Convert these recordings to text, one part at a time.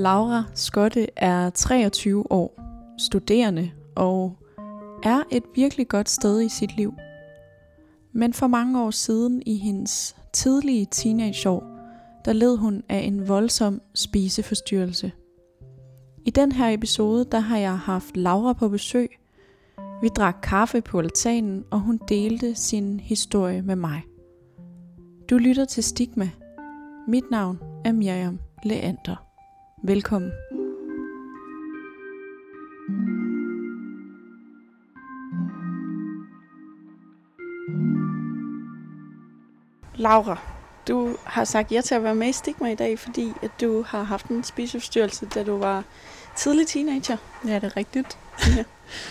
Laura Skotte er 23 år, studerende og er et virkelig godt sted i sit liv. Men for mange år siden i hendes tidlige teenageår, der led hun af en voldsom spiseforstyrrelse. I den her episode, der har jeg haft Laura på besøg. Vi drak kaffe på altanen, og hun delte sin historie med mig. Du lytter til Stigma. Mit navn er Miriam Leander. Velkommen. Laura, du har sagt ja til at være med i Stigma i dag, fordi at du har haft en spiseforstyrrelse, da du var tidlig teenager. Ja, det er rigtigt. Ja.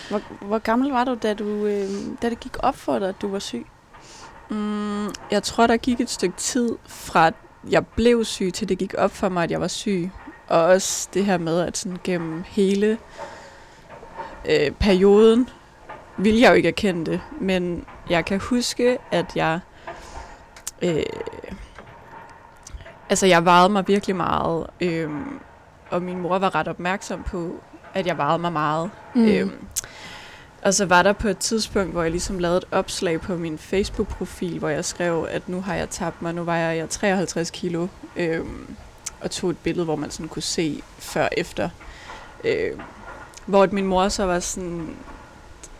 Hvor, hvor gammel var du, da, du, øh, da det gik op for dig, at du var syg? Mm, jeg tror, der gik et stykke tid fra, at jeg blev syg, til det gik op for mig, at jeg var syg. Og også det her med, at sådan gennem hele øh, perioden ville jeg jo ikke erkende det, men jeg kan huske, at jeg øh, altså jeg vejede mig virkelig meget, øh, og min mor var ret opmærksom på, at jeg vejede mig meget. Mm. Øh, og så var der på et tidspunkt, hvor jeg ligesom lavede et opslag på min Facebook-profil, hvor jeg skrev, at nu har jeg tabt mig, nu vejer jeg 53 kilo. Øh, og tog et billede, hvor man sådan kunne se før og efter. Øh, hvor min mor så var sådan,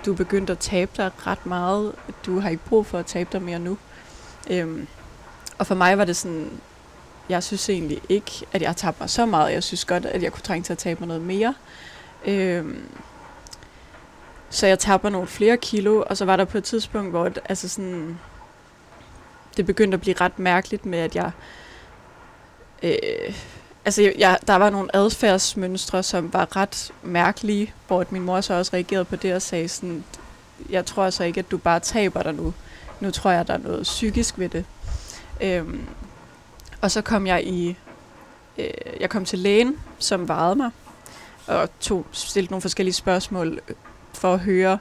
du begyndte at tabe dig ret meget, du har ikke brug for at tabe dig mere nu. Øh, og for mig var det sådan, jeg synes egentlig ikke, at jeg har tabt mig så meget. Jeg synes godt, at jeg kunne trænge til at tabe mig noget mere. Øh, så jeg tabte nogle flere kilo, og så var der på et tidspunkt, hvor det, altså sådan, det begyndte at blive ret mærkeligt med, at jeg øh, altså jeg, der var nogle adfærdsmønstre, som var ret mærkelige, hvor min mor så også reagerede på det og sagde sådan, jeg tror altså ikke, at du bare taber dig nu. Nu tror jeg, der er noget psykisk ved det. Øhm, og så kom jeg i, øh, jeg kom til lægen, som varede mig, og tog, stillede nogle forskellige spørgsmål øh, for at høre,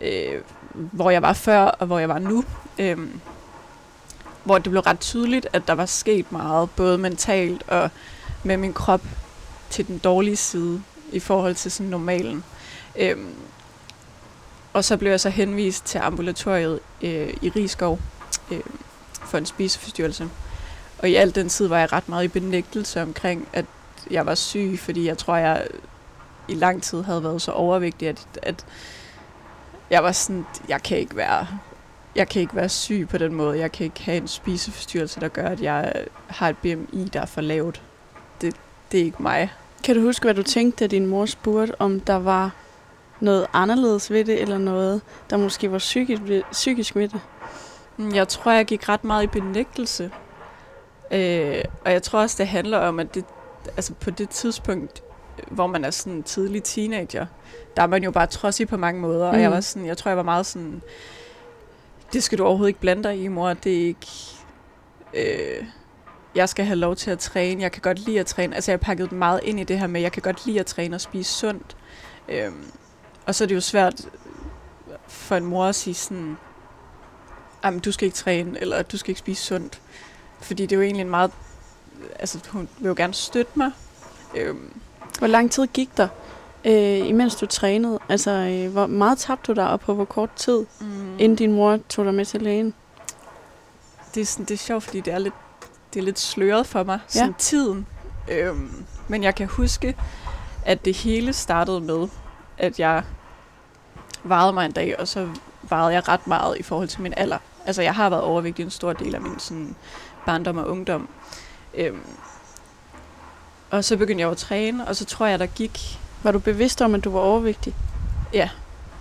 øh, hvor jeg var før og hvor jeg var nu. Øhm, hvor det blev ret tydeligt, at der var sket meget, både mentalt og med min krop til den dårlige side i forhold til sådan normalen. Øhm, og så blev jeg så henvist til ambulatoriet øh, i Rigskov øh, for en spiseforstyrrelse. Og i al den tid var jeg ret meget i benægtelse omkring, at jeg var syg, fordi jeg tror, jeg i lang tid havde været så overvægtig, at, at jeg var sådan, jeg kan ikke være jeg kan ikke være syg på den måde. Jeg kan ikke have en spiseforstyrrelse, der gør, at jeg har et BMI, der er for lavt. Det, det er ikke mig. Kan du huske, hvad du tænkte, da din mor spurgte, om der var noget anderledes ved det, eller noget, der måske var psykisk, psykisk ved det? Mm, jeg tror, jeg gik ret meget i benægtelse. Øh, og jeg tror også, det handler om, at det, altså på det tidspunkt, hvor man er sådan tidlig teenager, der er man jo bare trodsig på mange måder. Mm. Og jeg mm. var sådan, jeg tror, jeg var meget sådan det skal du overhovedet ikke blande dig i, mor. Det er ikke... Øh, jeg skal have lov til at træne. Jeg kan godt lide at træne. Altså, jeg har pakket meget ind i det her med, jeg kan godt lide at træne og spise sundt. Øh, og så er det jo svært for en mor at sige sådan, jamen, du skal ikke træne, eller du skal ikke spise sundt. Fordi det er jo egentlig en meget... Altså, hun vil jo gerne støtte mig. Øh, Hvor lang tid gik der? Øh, imens du trænede? Altså, øh, hvor meget tabte du dig, og på hvor kort tid, mm. inden din mor tog dig med til lægen? Det er, sådan, det er sjovt, fordi det er lidt, det er lidt sløret for mig, ja. sådan tiden. Øhm, men jeg kan huske, at det hele startede med, at jeg vejede mig en dag, og så vejede jeg ret meget i forhold til min alder. Altså, jeg har været overvægtig en stor del af min sådan, barndom og ungdom. Øhm, og så begyndte jeg at træne, og så tror jeg, der gik var du bevidst om, at du var overvægtig? Ja,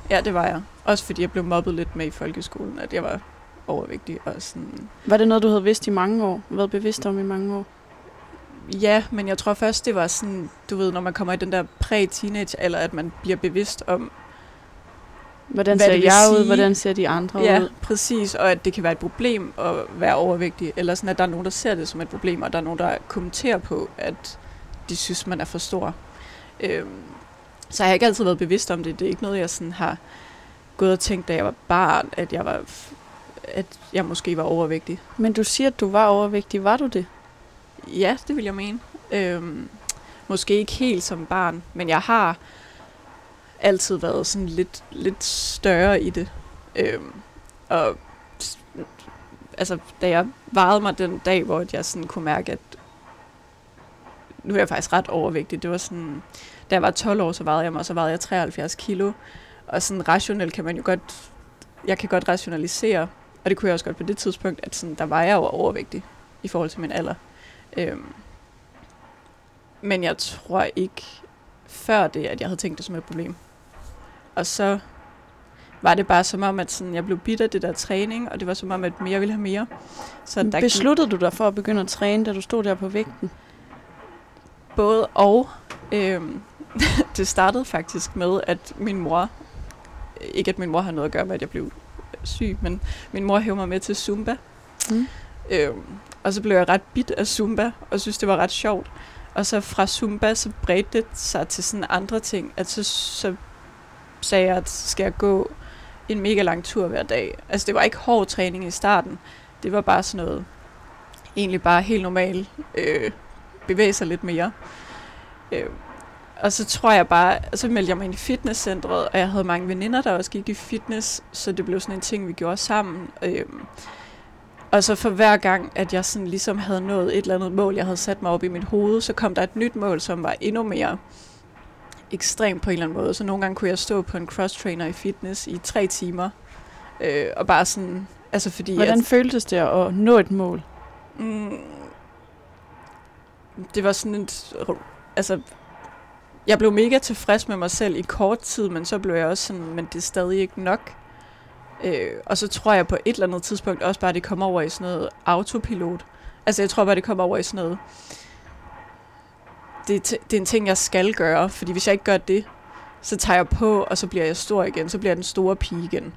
ja det var jeg. Også fordi jeg blev mobbet lidt med i folkeskolen, at jeg var overvægtig. Og sådan var det noget, du havde vidst i mange år? Været bevidst om i mange år? ja, men jeg tror først, det var sådan, du ved, når man kommer i den der præ-teenage, eller at man bliver bevidst om, Hvordan ser jeg ud? sige. Hvordan ser de andre ja, ud? præcis, og at det kan være et problem at være overvægtig, eller sådan, at der er nogen, der ser det som et problem, og der er nogen, der kommenterer på, at de synes, man er for stor. Øhm, så jeg har ikke altid været bevidst om det. Det er ikke noget, jeg sådan har gået og tænkt, da jeg var barn, at jeg var at jeg måske var overvægtig. Men du siger, at du var overvægtig. Var du det? Ja, det vil jeg mene. Øhm, måske ikke helt som barn, men jeg har altid været sådan lidt, lidt større i det. Øhm, og altså, da jeg vejede mig den dag, hvor jeg sådan kunne mærke, at nu er jeg faktisk ret overvægtig. Det var sådan, da jeg var 12 år, så vejede jeg mig, og så vejede jeg 73 kilo. Og sådan rationelt kan man jo godt, jeg kan godt rationalisere, og det kunne jeg også godt på det tidspunkt, at sådan, der var jeg jo overvægtig i forhold til min alder. Øhm, men jeg tror ikke før det, at jeg havde tænkt det som et problem. Og så var det bare som om, at sådan, jeg blev bidt af det der træning, og det var som om, at mere ville have mere. Så der gik Besluttede du dig for at begynde at træne, da du stod der på vægten? Både og. Øhm, det startede faktisk med, at min mor, ikke at min mor har noget at gøre med, at jeg blev syg, men min mor hævde mig med til Zumba. Mm. Øhm, og så blev jeg ret bit af Zumba, og synes det var ret sjovt. Og så fra Zumba, så bredte det sig til sådan andre ting, at så, så sagde jeg, at skal jeg gå en mega lang tur hver dag. Altså det var ikke hård træning i starten, det var bare sådan noget, egentlig bare helt normal, øh, bevæge sig lidt mere. Øh, og så tror jeg bare, så meldte jeg mig ind i fitnesscentret, og jeg havde mange veninder, der også gik i fitness, så det blev sådan en ting, vi gjorde sammen. Øh, og så for hver gang, at jeg sådan ligesom havde nået et eller andet mål, jeg havde sat mig op i mit hoved, så kom der et nyt mål, som var endnu mere ekstremt på en eller anden måde. Så nogle gange kunne jeg stå på en cross-trainer i fitness i tre timer, øh, og bare sådan, altså fordi... Hvordan at, føltes det at nå et mål? mm, det var sådan et... Altså, jeg blev mega tilfreds med mig selv i kort tid, men så blev jeg også sådan, men det er stadig ikke nok. Øh, og så tror jeg på et eller andet tidspunkt også bare, at det kommer over i sådan noget autopilot. Altså jeg tror bare, det kommer over i sådan noget... Det, det er en ting, jeg skal gøre, fordi hvis jeg ikke gør det, så tager jeg på, og så bliver jeg stor igen. Så bliver jeg den store pige igen.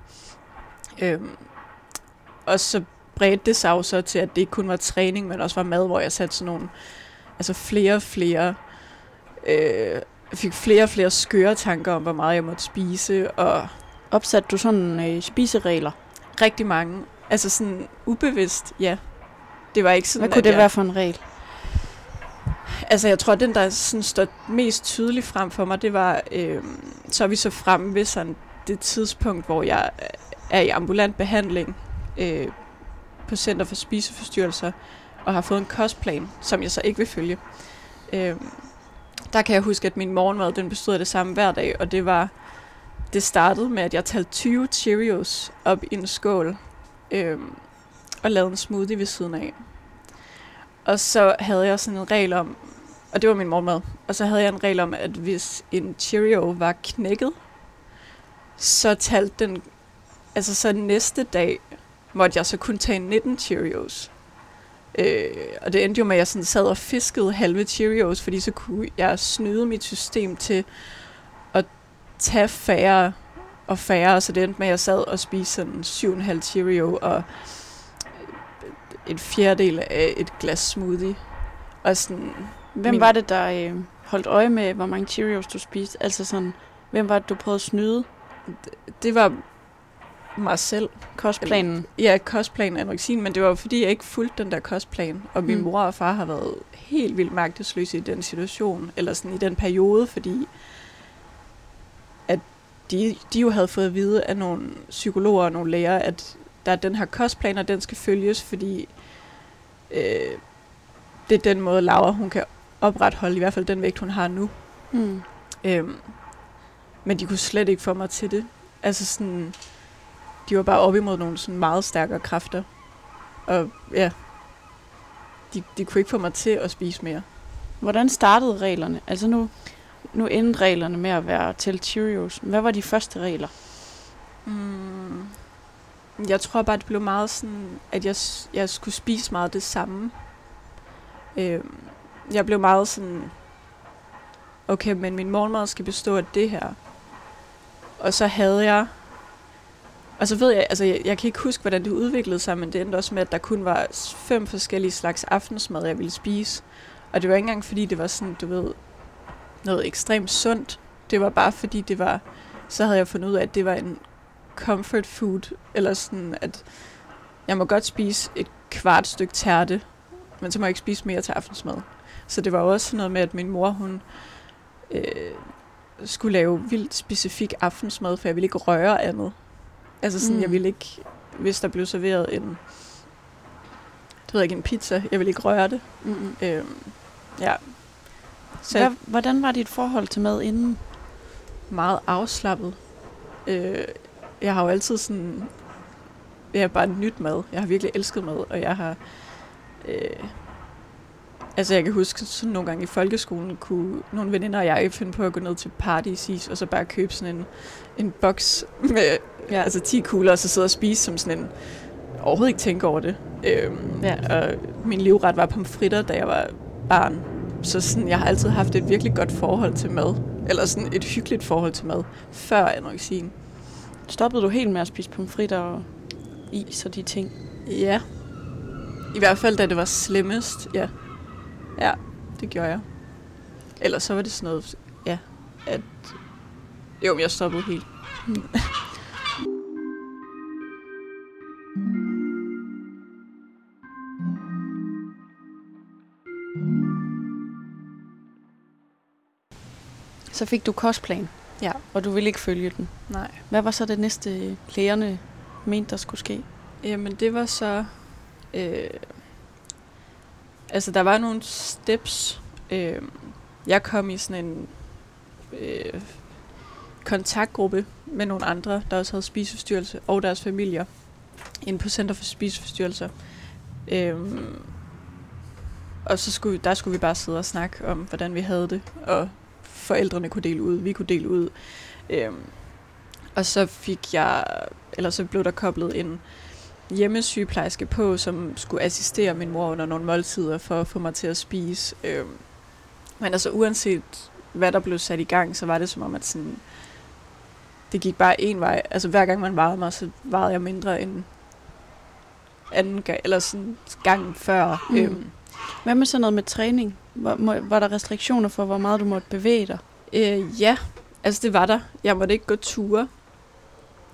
Øhm, og så bredte det sig jo så til, at det ikke kun var træning, men også var mad, hvor jeg satte sådan nogle, altså flere og flere, øh, fik flere og flere skøre tanker om, hvor meget jeg måtte spise, og Opsatte du sådan øh, spiseregler? rigtig mange, altså sådan ubevidst, ja. Det var ikke sådan, Hvad kunne at det jeg, være for en regel? Altså, jeg tror, den, der sådan står mest tydeligt frem for mig, det var, øh, så er vi så fremme ved sådan det tidspunkt, hvor jeg øh, er i ambulant behandling øh, på Center for Spiseforstyrrelser, og har fået en kostplan, som jeg så ikke vil følge. Øh, der kan jeg huske, at min morgenmad, den bestod af det samme hver dag, og det var, det startede med, at jeg talte 20 Cheerios op i en skål, øh, og lavede en smoothie ved siden af. Og så havde jeg sådan en regel om, og det var min morgenmad, og så havde jeg en regel om, at hvis en Cheerio var knækket, så talte den, altså så næste dag måtte jeg så kun tage 19 Cheerios. Øh, og det endte jo med, at jeg sådan sad og fiskede halve Cheerios, fordi så kunne jeg snyde mit system til at tage færre og færre, så det endte med, at jeg sad og spiste sådan 7,5 Cheerio og en fjerdedel af et glas smoothie. Og sådan, Hvem Min- var det, der øh, holdt øje med, hvor mange Cheerios du spiste? Altså sådan, hvem var det, du prøvede at snyde? det var mig selv. Kostplanen? Ja, kostplan anoreksien, men det var fordi, jeg ikke fulgte den der kostplan. Og min Mm. mor og far har været helt vildt magtesløse i den situation, eller sådan i den periode, fordi at de, de jo havde fået at vide af nogle psykologer og nogle læger, at der er den her kostplan, og den skal følges, fordi øh, det er den måde, Laura hun kan opretholde, i hvert fald den vægt, hun har nu. Mm. Øhm, men de kunne slet ikke få mig til det. Altså sådan, de var bare op imod nogle sådan meget stærkere kræfter. Og ja, de, de kunne ikke få mig til at spise mere. Hvordan startede reglerne? Altså nu, nu endte reglerne med at være til Cheerios. Hvad var de første regler? Mm. Jeg tror bare, det blev meget sådan, at jeg, jeg skulle spise meget det samme. Øhm, jeg blev meget sådan, okay, men min morgenmad skal bestå af det her. Og så havde jeg, og så ved jeg, altså jeg, jeg kan ikke huske, hvordan det udviklede sig, men det endte også med, at der kun var fem forskellige slags aftensmad, jeg ville spise. Og det var ikke engang, fordi det var sådan, du ved, noget ekstremt sundt. Det var bare fordi, det var, så havde jeg fundet ud af, at det var en comfort food, eller sådan, at jeg må godt spise et kvart stykke tærte, men så må jeg ikke spise mere til aftensmad. Så det var også sådan noget med, at min mor, hun øh, skulle lave vildt specifik aftensmad, for jeg ville ikke røre andet. Altså sådan, mm. jeg ville ikke, hvis der blev serveret en, det ved jeg ikke, en pizza, jeg ville ikke røre det. Mm-hmm. Øhm, ja. Så Hvad, hvordan var dit forhold til mad inden? meget afslappet. Øh, jeg har jo altid sådan... Jeg har bare nyt mad. Jeg har virkelig elsket mad, og jeg har... Øh, altså, jeg kan huske sådan nogle gange i folkeskolen, kunne nogle veninder og jeg finde på at gå ned til Party og så bare købe sådan en, en boks med ja. altså 10 kugler, og så sidde og spise som sådan en... Overhovedet ikke tænke over det. Øhm, Ja. Og min livret var pomfritter, da jeg var barn. Så sådan, jeg har altid haft et virkelig godt forhold til mad. Eller sådan et hyggeligt forhold til mad, før anoreksien. Stoppede du helt med at spise pomfritter og is og de ting? Ja. I hvert fald, da det var slemmest, ja. Ja, det gjorde jeg. Ellers så var det sådan noget, ja, at... Jo, men jeg stoppede helt. Så fik du kostplan, Ja. og du ville ikke følge den. Nej. Hvad var så det næste, lægerne mente, der skulle ske? Jamen, det var så... Øh, altså, der var nogle steps. Øh, jeg kom i sådan en øh, kontaktgruppe med nogle andre, der også havde spiseforstyrrelse, og deres familier, inde på Center for Spiseforstyrrelser. Øh, og så skulle, der skulle vi bare sidde og snakke om, hvordan vi havde det, og forældrene kunne dele ud, vi kunne dele ud. Øh, og så fik jeg, eller så blev der koblet en hjemmesygeplejerske på, som skulle assistere min mor under nogle måltider for at få mig til at spise. Øhm, men altså uanset hvad der blev sat i gang, så var det som om, at sådan, det gik bare en vej. Altså hver gang man vejede mig, så vejede jeg mindre end anden gang, eller sådan gangen før. Mm. Øhm, Hvad med sådan noget med træning? Var, må, var der restriktioner for, hvor meget du måtte bevæge dig? Øh, ja, altså det var der. Jeg måtte ikke gå ture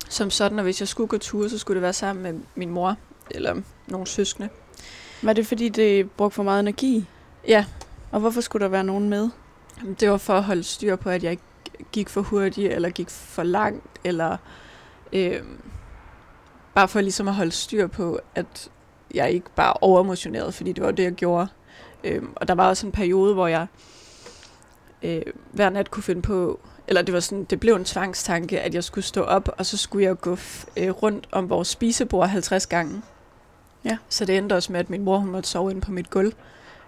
som sådan, og hvis jeg skulle gå ture, så skulle det være sammen med min mor eller nogle søskende. Var det fordi, det brugte for meget energi? Ja, Og hvorfor skulle der være nogen med? det var for at holde styr på, at jeg ikke gik for hurtigt, eller gik for langt, eller øh, bare for ligesom at holde styr på, at jeg ikke bare overemotionerede, fordi det var det, jeg gjorde. Øh, og der var også en periode, hvor jeg øh, hver nat kunne finde på, eller det var sådan, det blev en tvangstanke, at jeg skulle stå op, og så skulle jeg gå f- øh, rundt om vores spisebord 50 gange. Ja. Så det endte også med, at min mor hun måtte sove inde på mit gulv,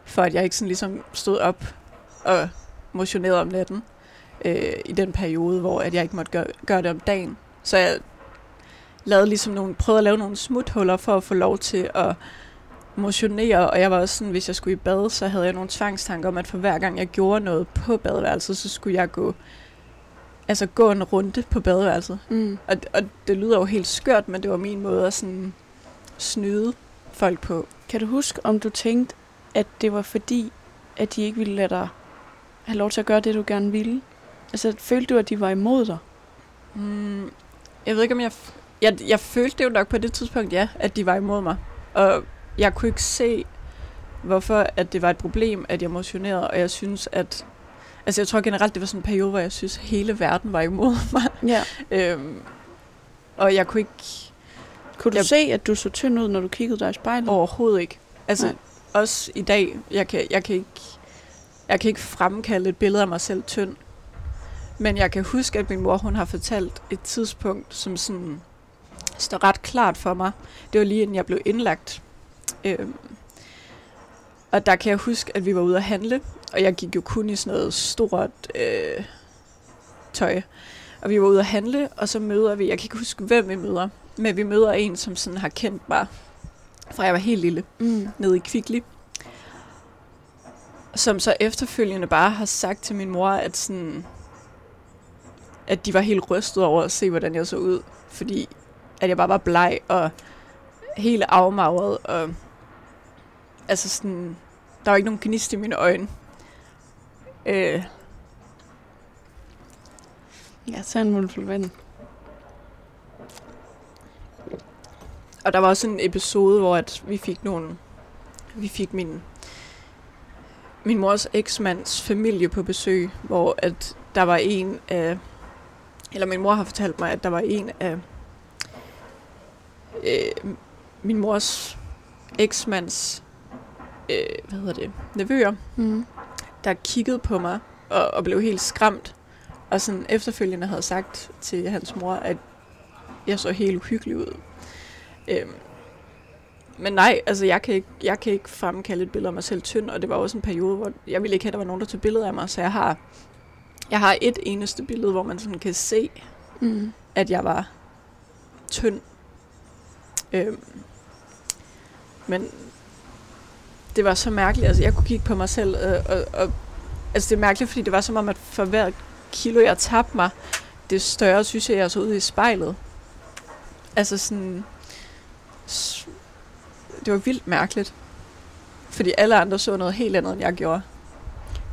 for at jeg ikke sådan ligesom stod op og motionerede om natten øh, i den periode, hvor at jeg ikke måtte gøre, gøre det om dagen. Så jeg lavede ligesom nogle, prøvede at lave nogle smuthuller for at få lov til at motionere, og jeg var også sådan, hvis jeg skulle i bad, så havde jeg nogle tvangstanker om, at for hver gang jeg gjorde noget på badeværelset, så skulle jeg gå, altså gå en runde på badeværelset. Mm. Og, og det lyder jo helt skørt, men det var min måde at sådan snyde folk på. Kan du huske, om du tænkte, at det var fordi, at de ikke ville lade dig have lov til at gøre det, du gerne ville? Altså, følte du, at de var imod dig? Mm, jeg ved ikke, om jeg... Jeg, jeg følte det jo nok på det tidspunkt, ja, at de var imod mig. Og jeg kunne ikke se, hvorfor at det var et problem, at jeg motionerede, og jeg synes, at... Altså, jeg tror generelt, det var sådan en periode, hvor jeg synes, hele verden var imod mig. Ja. Øhm, og jeg kunne ikke Kunne du Jeg- se, at du så tynd ud, når du kiggede dig i spejlet? overhovedet ikke. Altså, Nej. også i dag, jeg kan, jeg kan ikke... Jeg kan ikke fremkalde et billede af mig selv tynd. Men jeg kan huske, at min mor hun har fortalt et tidspunkt, som sådan står ret klart for mig. Det var lige inden jeg blev indlagt. Øhm, og der kan jeg huske, at vi var ude at handle, og jeg gik jo kun i sådan noget stort øh, tøj. Og vi var ude at handle, og så møder vi, jeg kan ikke huske, hvem vi møder, men vi møder en, som sådan har kendt mig, fra jeg var helt lille Mm. nede i Kvickly. som så efterfølgende bare har sagt til min mor, at sådan, at de var helt rystet over at se, hvordan jeg så ud. Fordi at jeg bare var bleg og helt afmagret. Og, altså sådan, der var ikke nogen gnist i mine øjne. Øh, Ja, så en mundfuld vand. og der var også en episode, hvor at vi fik nogle... Vi fik min, min mors eksmands familie på besøg, hvor at der var en af... Eller min mor har fortalt mig, at der var en af øh, min mors eksmands øh, hvad hedder det, nevøer, Mm. der kiggede på mig og, og blev helt skræmt. Og sådan efterfølgende havde sagt til hans mor, at jeg så helt uhyggelig ud. Øhm, men nej, altså jeg kan, ikke, jeg kan ikke fremkalde et billede af mig selv tynd, og det var også en periode, hvor jeg ville ikke have, at der var nogen, der tog billeder af mig, så jeg har, jeg har et eneste billede, hvor man sådan kan se, Mm. at jeg var tynd. Øhm, men det var så mærkeligt. Altså, jeg kunne kigge på mig selv, øh, og, og altså, det er mærkeligt, fordi det var som om, at for hver kilo, jeg tabte mig, det større, synes jeg, jeg så ud i spejlet. Altså sådan... Det var vildt mærkeligt. Fordi alle andre så noget helt andet, end jeg gjorde.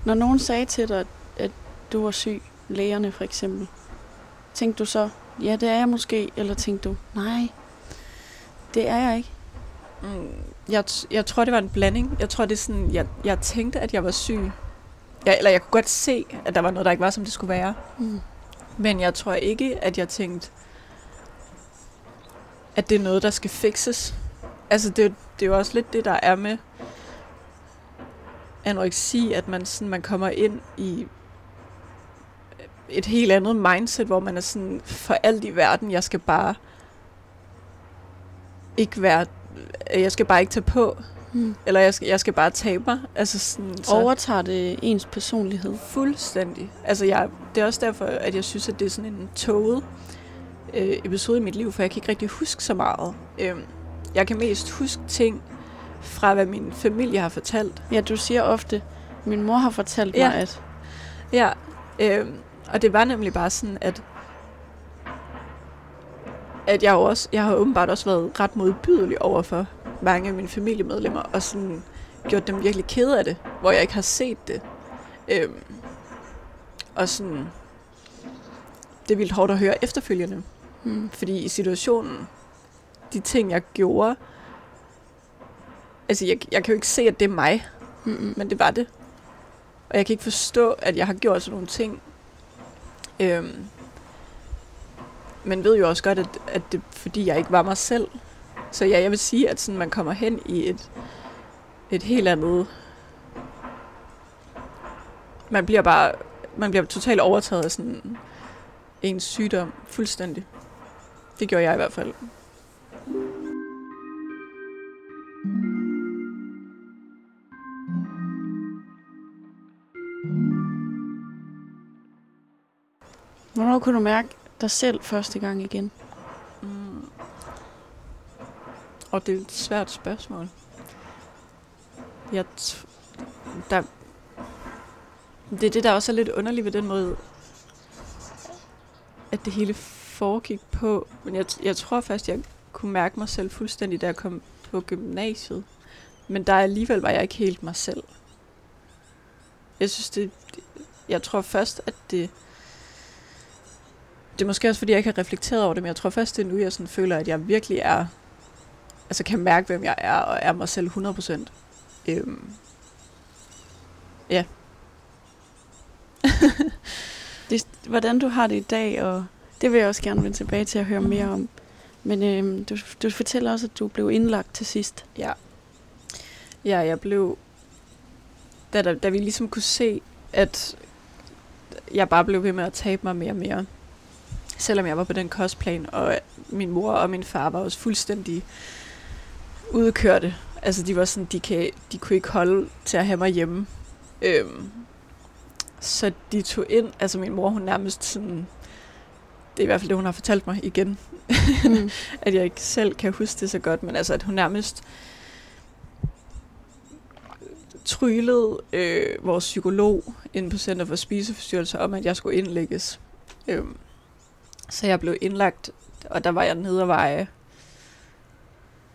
Når nogen sagde til dig, at du var syg, lægerne for eksempel, tænkte du så, ja, det er jeg måske, eller tænkte du, nej, det er jeg ikke. Mm, jeg, jeg tror, det var en blanding. Jeg tror, det er sådan, jeg, jeg tænkte, at jeg var syg. Jeg, eller jeg kunne godt se, at der var noget, der ikke var, som det skulle være. Mm. Men jeg tror ikke, at jeg tænkte, at det er noget, der skal fikses. Altså, det, er det er jo også lidt det, der er med anoreksi, at man, sådan, man kommer ind i et helt andet mindset, hvor man er sådan, for alt i verden, jeg skal bare ikke være, jeg skal bare ikke tage på, Mm. eller jeg skal, jeg skal bare tabe mig. Altså sådan, så Overtager det ens personlighed? fuldstændig. Altså jeg, det er også derfor, at jeg synes, at det er sådan en toget øh, episode i mit liv, for jeg kan ikke rigtig huske så meget. Øhm, jeg kan mest huske ting fra, hvad min familie har fortalt. Ja, du siger ofte, min mor har fortalt Ja. mig, at... Ja, øhm, og det var nemlig bare sådan, at at jeg, jo også, jeg har åbenbart også været ret modbydelig over for mange af mine familiemedlemmer, og sådan gjort dem virkelig kede af det, hvor jeg ikke har set det. Øhm, og sådan, det er vildt hårdt at høre efterfølgende, Mm. fordi i situationen, de ting, jeg gjorde, altså jeg, jeg kan jo ikke se, at det er mig, Mm. men det var det. Og jeg kan ikke forstå, at jeg har gjort sådan nogle ting. Øhm, men ved jo også godt, at, at det fordi, jeg ikke var mig selv. Så ja, jeg vil sige, at sådan, man kommer hen i et, et helt andet... Man bliver bare man bliver totalt overtaget af sådan ens sygdom fuldstændig. Det gjorde jeg i hvert fald. Hvornår kunne du mærke dig selv første gang igen? Mm. Og det er et svært spørgsmål. Jeg t- der, det er det, der også er lidt underligt ved den måde, at det hele foregik på. Men jeg, jeg tror først, jeg kunne mærke mig selv fuldstændig, da jeg kom på gymnasiet. Men der alligevel var jeg ikke helt mig selv. Jeg synes, det, det jeg tror først, at det det er måske også, fordi jeg ikke har reflekteret over det, men jeg tror først, det er nu, jeg sådan føler, at jeg virkelig er, altså kan mærke, hvem jeg er, og er mig selv 100%. Øhm, ja. Det, hvordan du har det i dag, og det vil jeg også gerne vende tilbage til at høre mere om. Men øhm, du, du fortæller også, at du blev indlagt til sidst. Ja. Ja, jeg blev... Da, da, da vi ligesom kunne se, at jeg bare blev ved med at tabe mig mere og mere. Selvom jeg var på den kostplan, og min mor og min far var også fuldstændig udkørte. Altså, de var sådan, de, kan, de kunne ikke holde til at have mig hjemme. Øhm, så de tog ind, altså min mor, hun nærmest sådan, det er i hvert fald det, hun har fortalt mig igen, Mm. at jeg ikke selv kan huske det så godt, men altså, at hun nærmest tryllede øh, vores psykolog inde på Center for Spiseforstyrrelser om, at jeg skulle indlægges. Øhm, så jeg blev indlagt, og der var jeg nede og veje,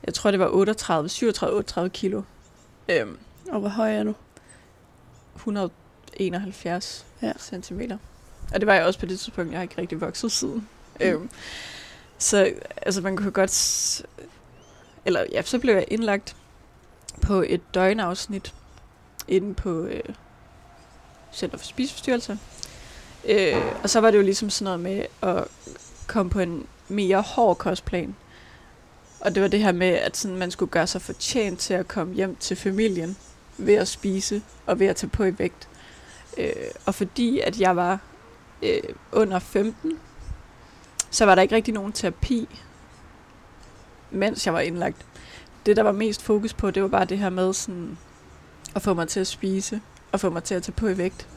jeg tror det var 38, 37, 38 kilo. Øhm, Og hvor høj er du? 171 Ja. centimeter. Og det var jeg også på det tidspunkt, jeg har ikke rigtig vokset siden. Mm. Øhm, så altså man kunne godt... Eller ja, så blev jeg indlagt på et døgnafsnit inde på øh, Center for Spiseforstyrrelser. Øh, og så var det jo ligesom sådan noget med at komme på en mere hård kostplan. Og det var det her med, at sådan, man skulle gøre sig fortjent til at komme hjem til familien ved at spise og ved at tage på i vægt. Øh, og fordi at jeg var øh, under 15, så var der ikke rigtig nogen terapi, mens jeg var indlagt. Det, der var mest fokus på, det var bare det her med sådan, at få mig til at spise, og få mig til at tage på i vægt.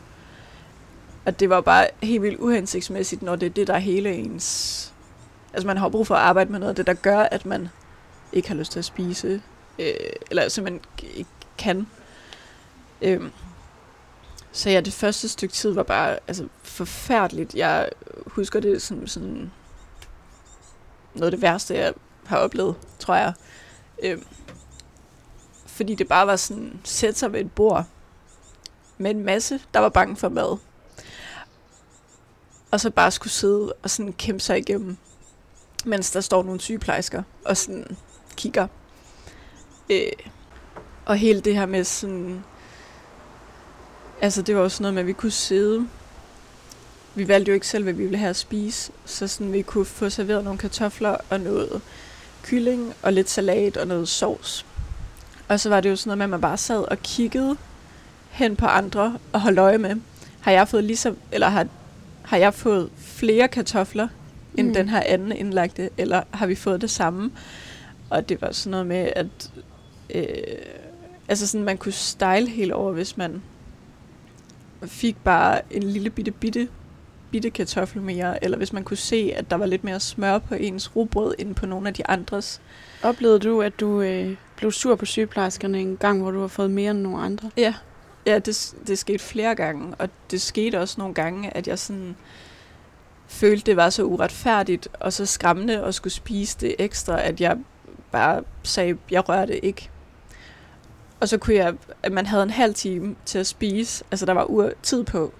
Og det var bare helt vildt uhensigtsmæssigt, når det er det, der er hele ens... Altså man har brug for at arbejde med noget af det, der gør, at man ikke har lyst til at spise, øh, eller simpelthen ikke kan. Øh. så ja, det første stykke tid var bare altså, forfærdeligt. Jeg husker det som sådan noget af det værste, jeg har oplevet, tror jeg. Øh. fordi det bare var sådan, sætte sig ved et bord med en masse, der var bange for mad. Og så bare skulle sidde og sådan kæmpe sig igennem, mens der står nogle sygeplejersker og sådan kigger. Øh, og hele det her med sådan... Altså, det var også noget med, at vi kunne sidde... Vi valgte jo ikke selv, hvad vi ville have at spise. Så sådan, vi kunne få serveret nogle kartofler og noget kylling og lidt salat og noget sovs. Og så var det jo sådan noget med, at man bare sad og kiggede hen på andre og holdt øje med. Har jeg fået ligesom, eller har, har jeg fået flere kartofler end Mm. den her anden indlagte, eller har vi fået det samme? Og det var sådan noget med, at øh, altså sådan, man kunne style helt over, hvis man fik bare en lille bitte, bitte, bitte kartoffel mere, eller hvis man kunne se, at der var lidt mere smør på ens rugbrød, end på nogle af de andres. Oplevede du, at du øh, blev sur på sygeplejerskerne en gang, hvor du har fået mere end nogle andre? Ja, ja det, det skete flere gange, og det skete også nogle gange, at jeg sådan følte, det var så uretfærdigt og så skræmmende at skulle spise det ekstra, at jeg bare sagde, jeg rører det ikke. Og så kunne jeg, at man havde en halv time til at spise, altså der var ur tid på.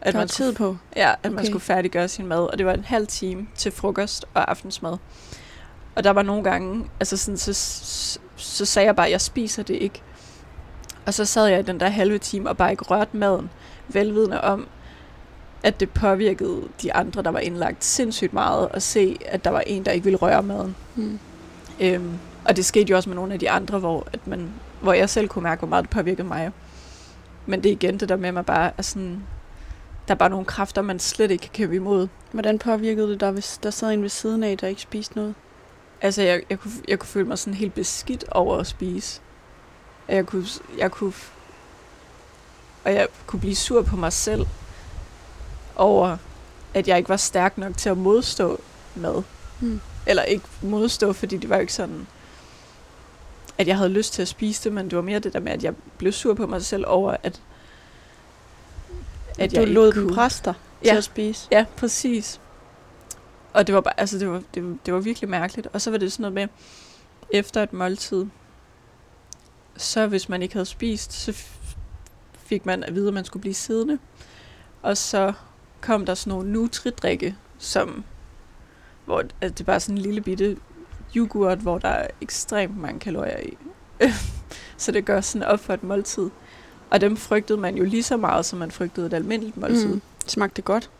At der var man tid skulle, på. Ja, at man Okay. skulle færdiggøre sin mad, og det var en halv time til frokost og aftensmad. Og der var nogle gange, altså sådan, så, så, så sagde jeg bare, at jeg spiser det ikke. Og så sad jeg i den der halve time og bare ikke rørte maden, velvidende om, at det påvirkede de andre, der var indlagt sindssygt meget, at se, at der var en, der ikke ville røre maden. Mm. Øhm, og det skete jo også med nogle af de andre, hvor, at man, hvor jeg selv kunne mærke, hvor meget det påvirkede mig. Men det er igen det der med, at man bare er sådan, der er bare nogle kræfter, man slet ikke kan kæmpe imod. Hvordan påvirkede det dig, hvis der sad en ved siden af, der ikke spiste noget? Altså, jeg, jeg, kunne, jeg kunne føle mig sådan helt beskidt over at spise. Og Jeg kunne, jeg kunne, og jeg kunne blive sur på mig selv over, at jeg ikke var stærk nok til at modstå mad. Mm. Eller ikke modstå, fordi det var jo ikke sådan, at jeg havde lyst til at spise det, men det var mere det der med, at jeg blev sur på mig selv over, at, At jeg du ikke lod kunne. dem presse dig Ja. til at spise? Ja, præcis. Og det var bare, altså det var, det, var- det var virkelig mærkeligt. Og så var det sådan noget med, efter et måltid, så hvis man ikke havde spist, så fik man at vide, at man skulle blive siddende. Og så kom der sådan nogle nutridrikke, som, hvor altså det var sådan en lille bitte yoghurt, hvor der er ekstremt mange kalorier i. så det gør sådan op for et måltid. Og dem frygtede man jo lige så meget, som man frygtede et almindeligt måltid. Mm. Smagte det godt?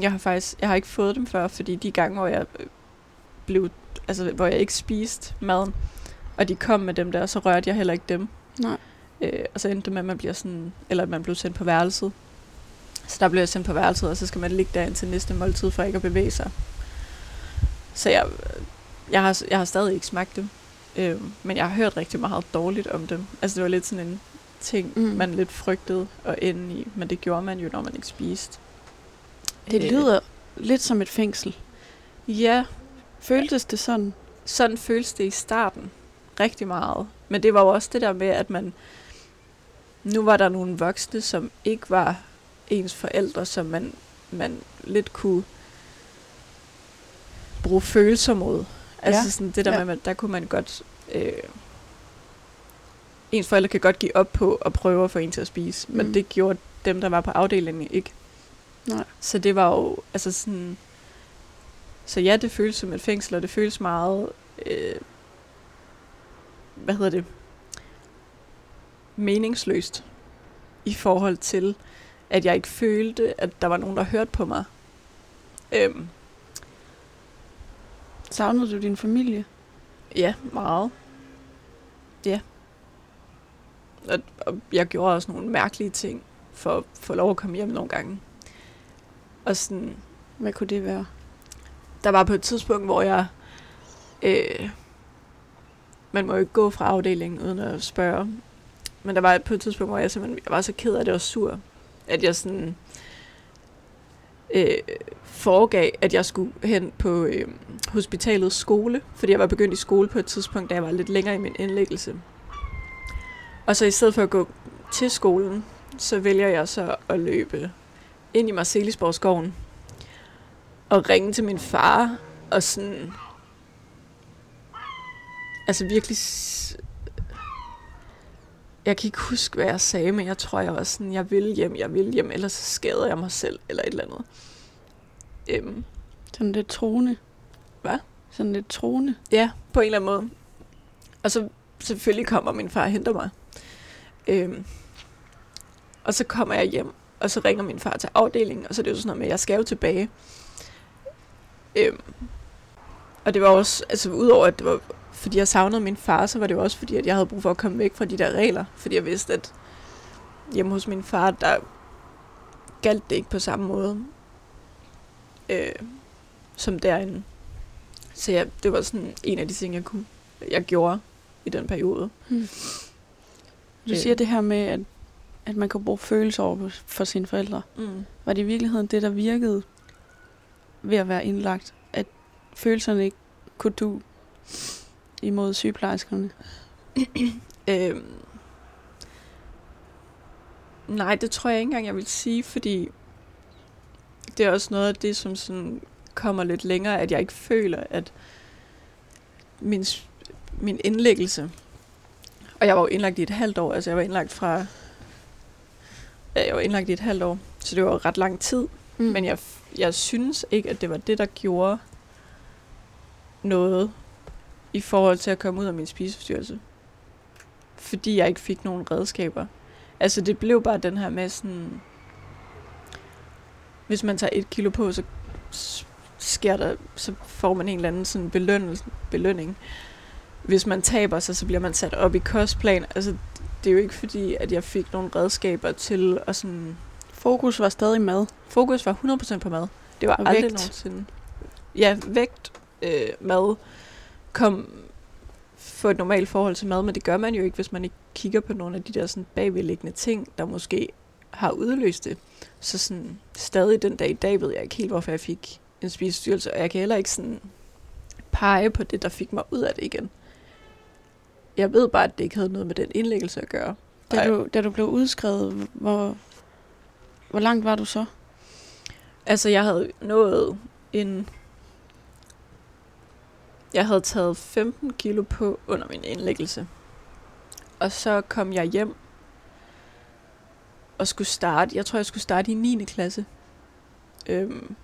Jeg har faktisk jeg har ikke fået dem før, fordi de gange, hvor jeg øh, blev, altså hvor jeg ikke spiste maden, og de kom med dem der, så rørte jeg heller ikke dem. Nej. Øh, og så endte det med, at man bliver sådan, eller at man blev sendt på værelset. Så der blev jeg sendt på værelset, og så skal man ligge der indtil næste måltid, for ikke at bevæge sig. Så jeg, jeg, har, jeg har stadig ikke smagt dem. Øh, men jeg har hørt rigtig meget dårligt om dem. Altså det var lidt sådan en ting, Mm. man lidt frygtede at ende i. Men det gjorde man jo, når man ikke spiste. Det Øh, lyder lidt som et fængsel. Ja, Føltes det sådan? sådan føles det i starten rigtig meget. Men det var jo også det der med, at man, nu var der nogle voksne, som ikke var ens forældre, som man, man lidt kunne bruge følelser mod. Altså Ja. sådan det der Ja. med, at der kunne man godt... Øh, ens forældre kan godt give op på at prøve at få en til at spise. Mm. men det gjorde dem, der var på afdelingen, ikke. Nej. Så det var jo, altså sådan... Så ja, det føles som et fængsel, og det føles meget... Øh, hvad hedder det? Meningsløst i forhold til, at jeg ikke følte, at der var nogen, der hørte på mig. Øhm, Savnede du din familie? ja, meget. Ja. Og, og jeg gjorde også nogle mærkelige ting for at få lov at komme hjem nogle gange. Og sådan, Hvad kunne det være? der var på et tidspunkt, hvor jeg... Øh, man må jo ikke gå fra afdelingen uden at spørge. Men der var på et tidspunkt, hvor jeg simpelthen jeg var så ked af det og sur, at jeg sådan øh, foregav, at jeg skulle hen på øh, hospitalets skole, fordi jeg var begyndt i skole på et tidspunkt, da jeg var lidt længere i min indlæggelse. Og så i stedet for at gå til skolen, så vælger jeg så at løbe ind i Marcelisborgskoven og ringe til min far og sådan... Altså virkelig... Jeg kan ikke huske, hvad jeg sagde, men jeg tror, jeg var sådan, jeg vil hjem, jeg vil hjem, ellers så skader jeg mig selv, eller et eller andet. Øhm, Sådan lidt troende. Hvad? Sådan lidt troende. Ja, på en eller anden måde. Og så selvfølgelig kommer min far og henter mig. Øhm, og så kommer jeg hjem, og så ringer min far til afdelingen, og så er det jo sådan noget med, at jeg skal jo tilbage. Øhm, og det var også, altså udover at det var, fordi jeg savnede min far, så var det jo også fordi, at jeg havde brug for at komme væk fra de der regler. Fordi jeg vidste, at hjemme hos min far, der galt det ikke på samme måde, øh, som derinde. Så ja, det var sådan en af de ting, jeg kunne, jeg gjorde i den periode. Hmm. Du Øh. siger det her med, at, at man kan bruge følelser over for sine forældre. Mm. Var det i virkeligheden det, der virkede ved at være indlagt? At følelserne ikke kunne du imod sygeplejerskerne? Øhm, nej, det tror jeg ikke engang, jeg vil sige, fordi det er også noget af det, som sådan kommer lidt længere, at jeg ikke føler, at min, min indlæggelse, og jeg var jo indlagt i et halvt år, altså jeg var indlagt fra, ja, jeg var indlagt i et halvt år, så det var ret lang tid, mm. men jeg, jeg synes ikke, at det var det, der gjorde noget i forhold til at komme ud af min spiseforstyrrelse. Fordi jeg ikke fik nogen redskaber. Altså det blev bare den her med sådan... Hvis man tager et kilo på, så sker der, så får man en eller anden sådan beløn, belønning. Hvis man taber sig, så bliver man sat op i kostplan. Altså det er jo ikke fordi, at jeg fik nogle redskaber til at sådan... Fokus var stadig mad. Fokus var 100% på mad. Det var Og aldrig vægt. nogensinde. Ja, vægt, øh, mad, kom få et normalt forhold til mad, men det gør man jo ikke, hvis man ikke kigger på nogle af de der sådan bagvedliggende ting, der måske har udløst det. Så sådan, stadig den dag i dag ved jeg ikke helt, hvorfor jeg fik en spisestyrelse, og jeg kan heller ikke sådan pege på det, der fik mig ud af det igen. Jeg ved bare, at det ikke havde noget med den indlæggelse at gøre. Da Ej. du, da du blev udskrevet, hvor, hvor langt var du så? Altså, jeg havde nået en... Jeg havde taget 15 kilo på under min indlæggelse. Og så kom jeg hjem og skulle starte. Jeg tror, jeg skulle starte i 9. klasse. Øhm,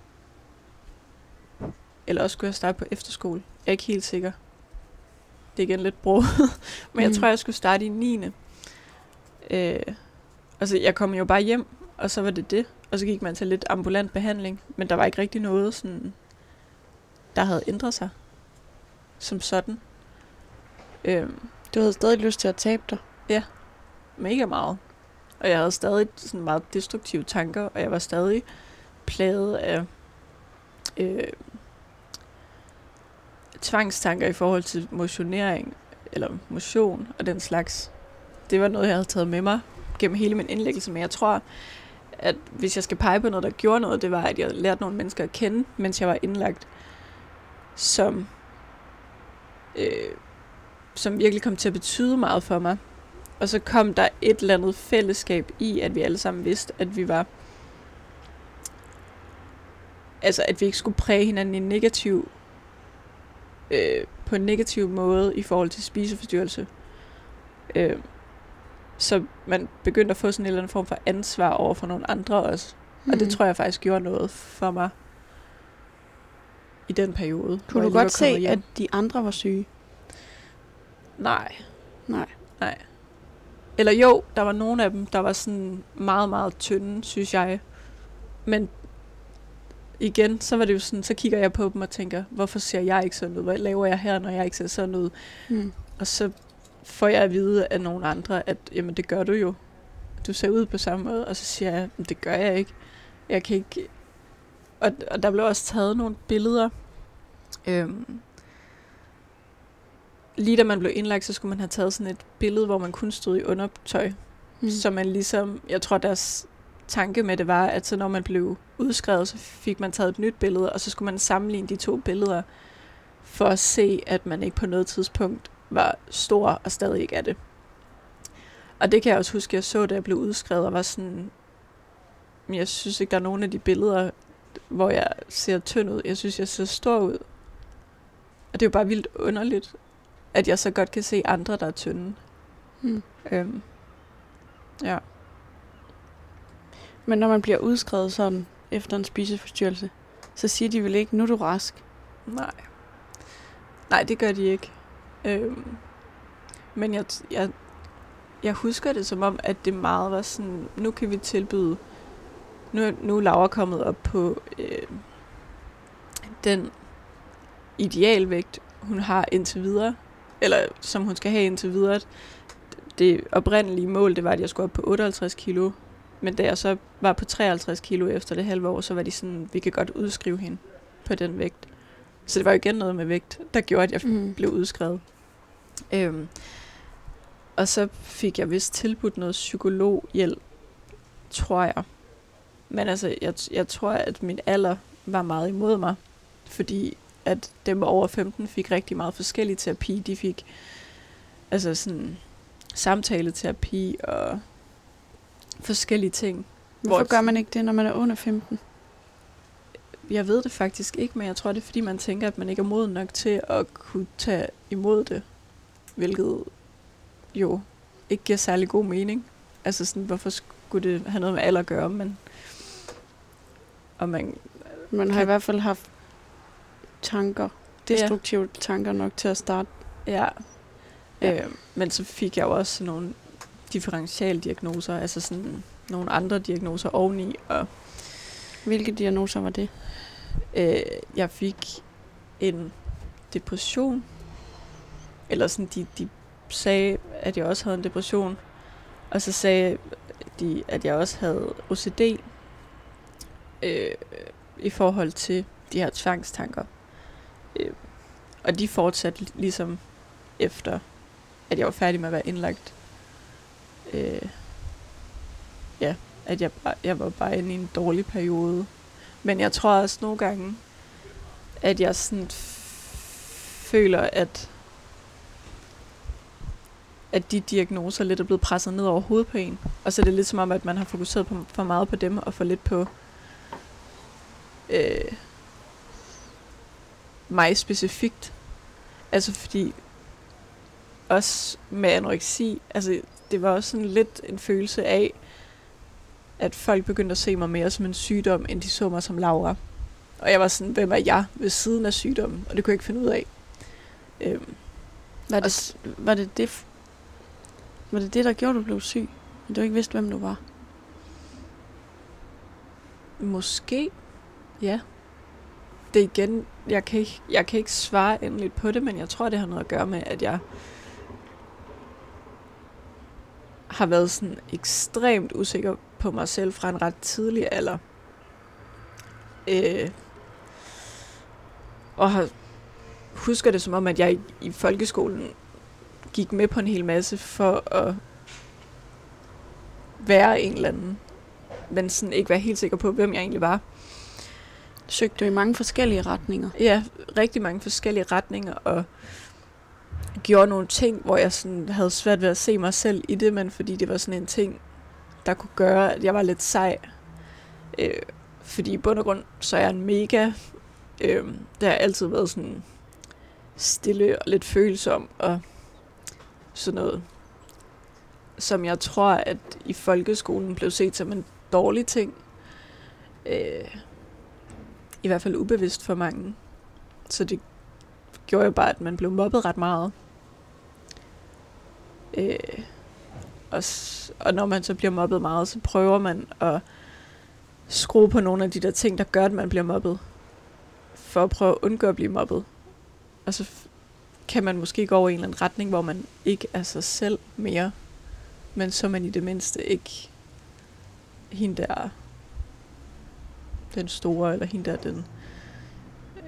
eller også skulle jeg starte på efterskole. Jeg er ikke helt sikker. Det er igen lidt brug. Men jeg Mm. tror, jeg skulle starte i 9. Øh, altså, jeg kom jo bare hjem, og så var det det. Og så gik man til lidt ambulant behandling. Men der var ikke rigtig noget, sådan, der havde ændret sig. Som sådan. Øhm, Du havde stadig lyst til at tabe dig. mega meget. Og jeg havde stadig sådan meget destruktive tanker, og jeg var stadig plaget af øh, tvangstanker i forhold til motionering, eller motion og den slags. Det var noget, jeg havde taget med mig gennem hele min indlæggelse, men jeg tror, at hvis jeg skal pege på noget, der gjorde noget, det var, at jeg lærte nogle mennesker at kende, mens jeg var indlagt, som, øh, som virkelig kom til at betyde meget for mig Og så kom der et eller andet fællesskab i, at vi alle sammen vidste, at vi var... Altså, at vi ikke skulle præge hinanden i en negativ... Øh, på en negativ måde i forhold til spiseforstyrrelse. Øh, så man begyndte at få sådan en eller anden form for ansvar over for nogle andre også. Mm. Og det tror jeg faktisk gjorde noget for mig i den periode. Kunne du godt se, hjem. at de andre var syge? Nej. Nej. Nej. Eller jo, der var nogle af dem, der var sådan meget, meget tynde, synes jeg. Men igen, så var det jo sådan, så kigger jeg på dem og tænker, hvorfor ser jeg ikke sådan ud? Hvad laver jeg her, når jeg ikke ser sådan ud? Mm. Og så får jeg at vide af nogle andre, at jamen, det gør du jo. Du ser ud på samme måde, og så siger jeg, det gør jeg ikke. Jeg kan ikke... Og, og der blev også taget nogle billeder. Øhm, lige da man blev indlagt, så skulle man have taget sådan et billede, hvor man kun stod i undertøj. Mm. Så man ligesom, jeg tror deres tanke med det var, at så når man blev udskrevet, så fik man taget et nyt billede, og så skulle man sammenligne de to billeder, for at se, at man ikke på noget tidspunkt var stor og stadig ikke er det. Og det kan jeg også huske, jeg så, da jeg blev udskrevet, og var sådan, jeg synes ikke, der er nogen af de billeder, hvor jeg ser tynd ud. Jeg synes, jeg ser stor ud. Og det er jo bare vildt underligt, at jeg så godt kan se andre, der er tynde. Hmm. Øhm, ja. Men når man bliver udskrevet sådan efter en spiseforstyrrelse, så siger de vel ikke, nu er du rask? Nej. Nej, det gør de ikke. Øhm, men jeg, jeg, jeg husker det som om, at det meget var sådan, nu kan vi tilbyde, nu, nu er Laura kommet op på øh, den idealvægt, hun har indtil videre, eller som hun skal have indtil videre. Det oprindelige mål, det var, at jeg skulle op på 58 kilo, men da jeg så var på 53 kilo efter det halve år, så var de sådan, vi kan godt udskrive hende på den vægt. Så det var jo igen noget med vægt, der gjorde, at jeg mm. blev udskrevet. Øhm, og så fik jeg vist tilbudt noget psykologhjælp, tror jeg. Men altså, jeg, jeg tror, at min alder var meget imod mig. Fordi at dem over 15 fik rigtig meget forskellig terapi. De fik altså sådan samtaleterapi og forskellige ting. Hvorfor hvor gør man ikke det, når man er under 15? Jeg ved det faktisk ikke, men jeg tror, det er, fordi man tænker, at man ikke er moden nok til at kunne tage imod det. Hvilket jo ikke giver særlig god mening. Altså sådan, hvorfor skulle det have noget med alder at gøre, men... Og man, man har kan, i hvert fald haft tanker, destruktive ja. tanker nok til at starte. Ja. ja. Øh, men så fik jeg jo også nogle differentialdiagnoser, altså sådan nogle andre diagnoser oveni. Og Hvilke diagnoser var det? Øh, jeg fik en depression, eller sådan, de, de sagde, at jeg også havde en depression, og så sagde de, at jeg også havde OCD øh, i forhold til de her tvangstanker. Øh, og de fortsatte ligesom efter, at jeg var færdig med at være indlagt. Øh, ja, at jeg, bare, jeg var bare inde i en dårlig periode. Men jeg tror også nogle gange, at jeg sådan føler, at at de diagnoser lidt er blevet presset ned over hovedet på en. Og så er det lidt som om, at man har fokuseret på, for meget på dem, og for lidt på øh, mig specifikt. Altså fordi, også med anoreksi, altså det var også sådan lidt en følelse af, at folk begyndte at se mig mere som en sygdom, end de så mig som Laura. Og jeg var sådan, hvem er jeg ved siden af sygdommen? Og det kunne jeg ikke finde ud af. Øhm, var, det, var, det det, var det det, der gjorde, du blev syg? At du ikke vidste, hvem du var? Måske, ja. Det igen, jeg kan, ikke, jeg kan ikke svare endeligt på det, men jeg tror, det har noget at gøre med, at jeg har været sådan ekstremt usikker på mig selv fra en ret tidlig alder. Øh, og har, husker det som om, at jeg i, i folkeskolen gik med på en hel masse for at være en eller anden, men sådan ikke være helt sikker på, hvem jeg egentlig var. Søgte i mange forskellige retninger? Ja, rigtig mange forskellige retninger, og gjorde nogle ting, hvor jeg sådan havde svært ved at se mig selv i det, men fordi det var sådan en ting, der kunne gøre, at jeg var lidt sej. Øh, fordi i bund og grund, så er jeg en mega... Øh, der har altid været sådan stille og lidt følsom og sådan noget, som jeg tror, at i folkeskolen blev set som en dårlig ting. Øh, i hvert fald ubevidst for mange. Så det gjorde jo bare, at man blev mobbet ret meget. Øh, og, og når man så bliver mobbet meget, så prøver man at skrue på nogle af de der ting, der gør, at man bliver mobbet. For at prøve at undgå at blive mobbet. Og så kan man måske gå over i en eller anden retning, hvor man ikke er sig selv mere. Men så er man i det mindste ikke hende der den store, eller hende der den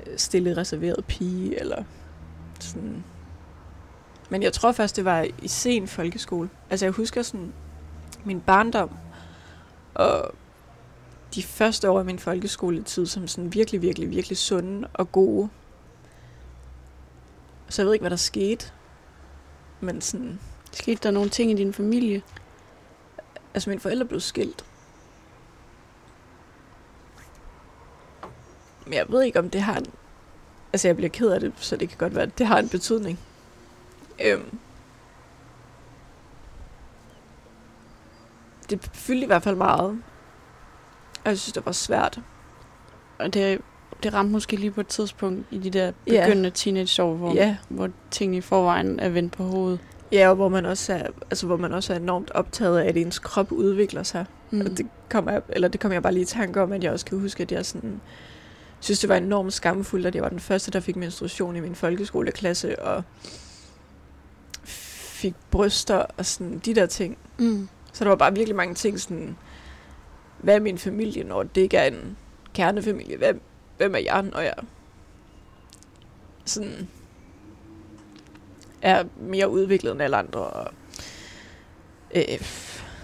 øh, stille, reserverede pige, eller sådan. Men jeg tror først, det var i sen folkeskole. Altså jeg husker sådan min barndom, og de første år af min folkeskoletid som sådan virkelig, virkelig, virkelig sunde og gode. Så jeg ved ikke, hvad der skete. Men sådan... Skete der nogle ting i din familie? Altså, mine forældre blev skilt. Men jeg ved ikke, om det har en... Altså, jeg bliver ked af det, så det kan godt være, at det har en betydning. Øhm. Det fyldte i hvert fald meget. Og jeg synes, det var svært. Og det, det ramte måske lige på et tidspunkt i de der begyndende yeah. teenageår, hvor, Ja. hvor tingene i forvejen er vendt på hovedet. Ja, og hvor man også er, altså, hvor man også er enormt optaget af, at ens krop udvikler sig. Mm. Og det kommer jeg, eller det kommer jeg bare lige i tanke om, at jeg også kan huske, at jeg sådan, synes, det var enormt skamfuldt, at jeg var den første, der fik menstruation i min folkeskoleklasse, og fik bryster og sådan de der ting. Mm. Så der var bare virkelig mange ting, sådan, hvad er min familie, når det ikke er en kernefamilie? Hvem, hvem er jeg, når jeg sådan er mere udviklet end alle andre? Og, øh,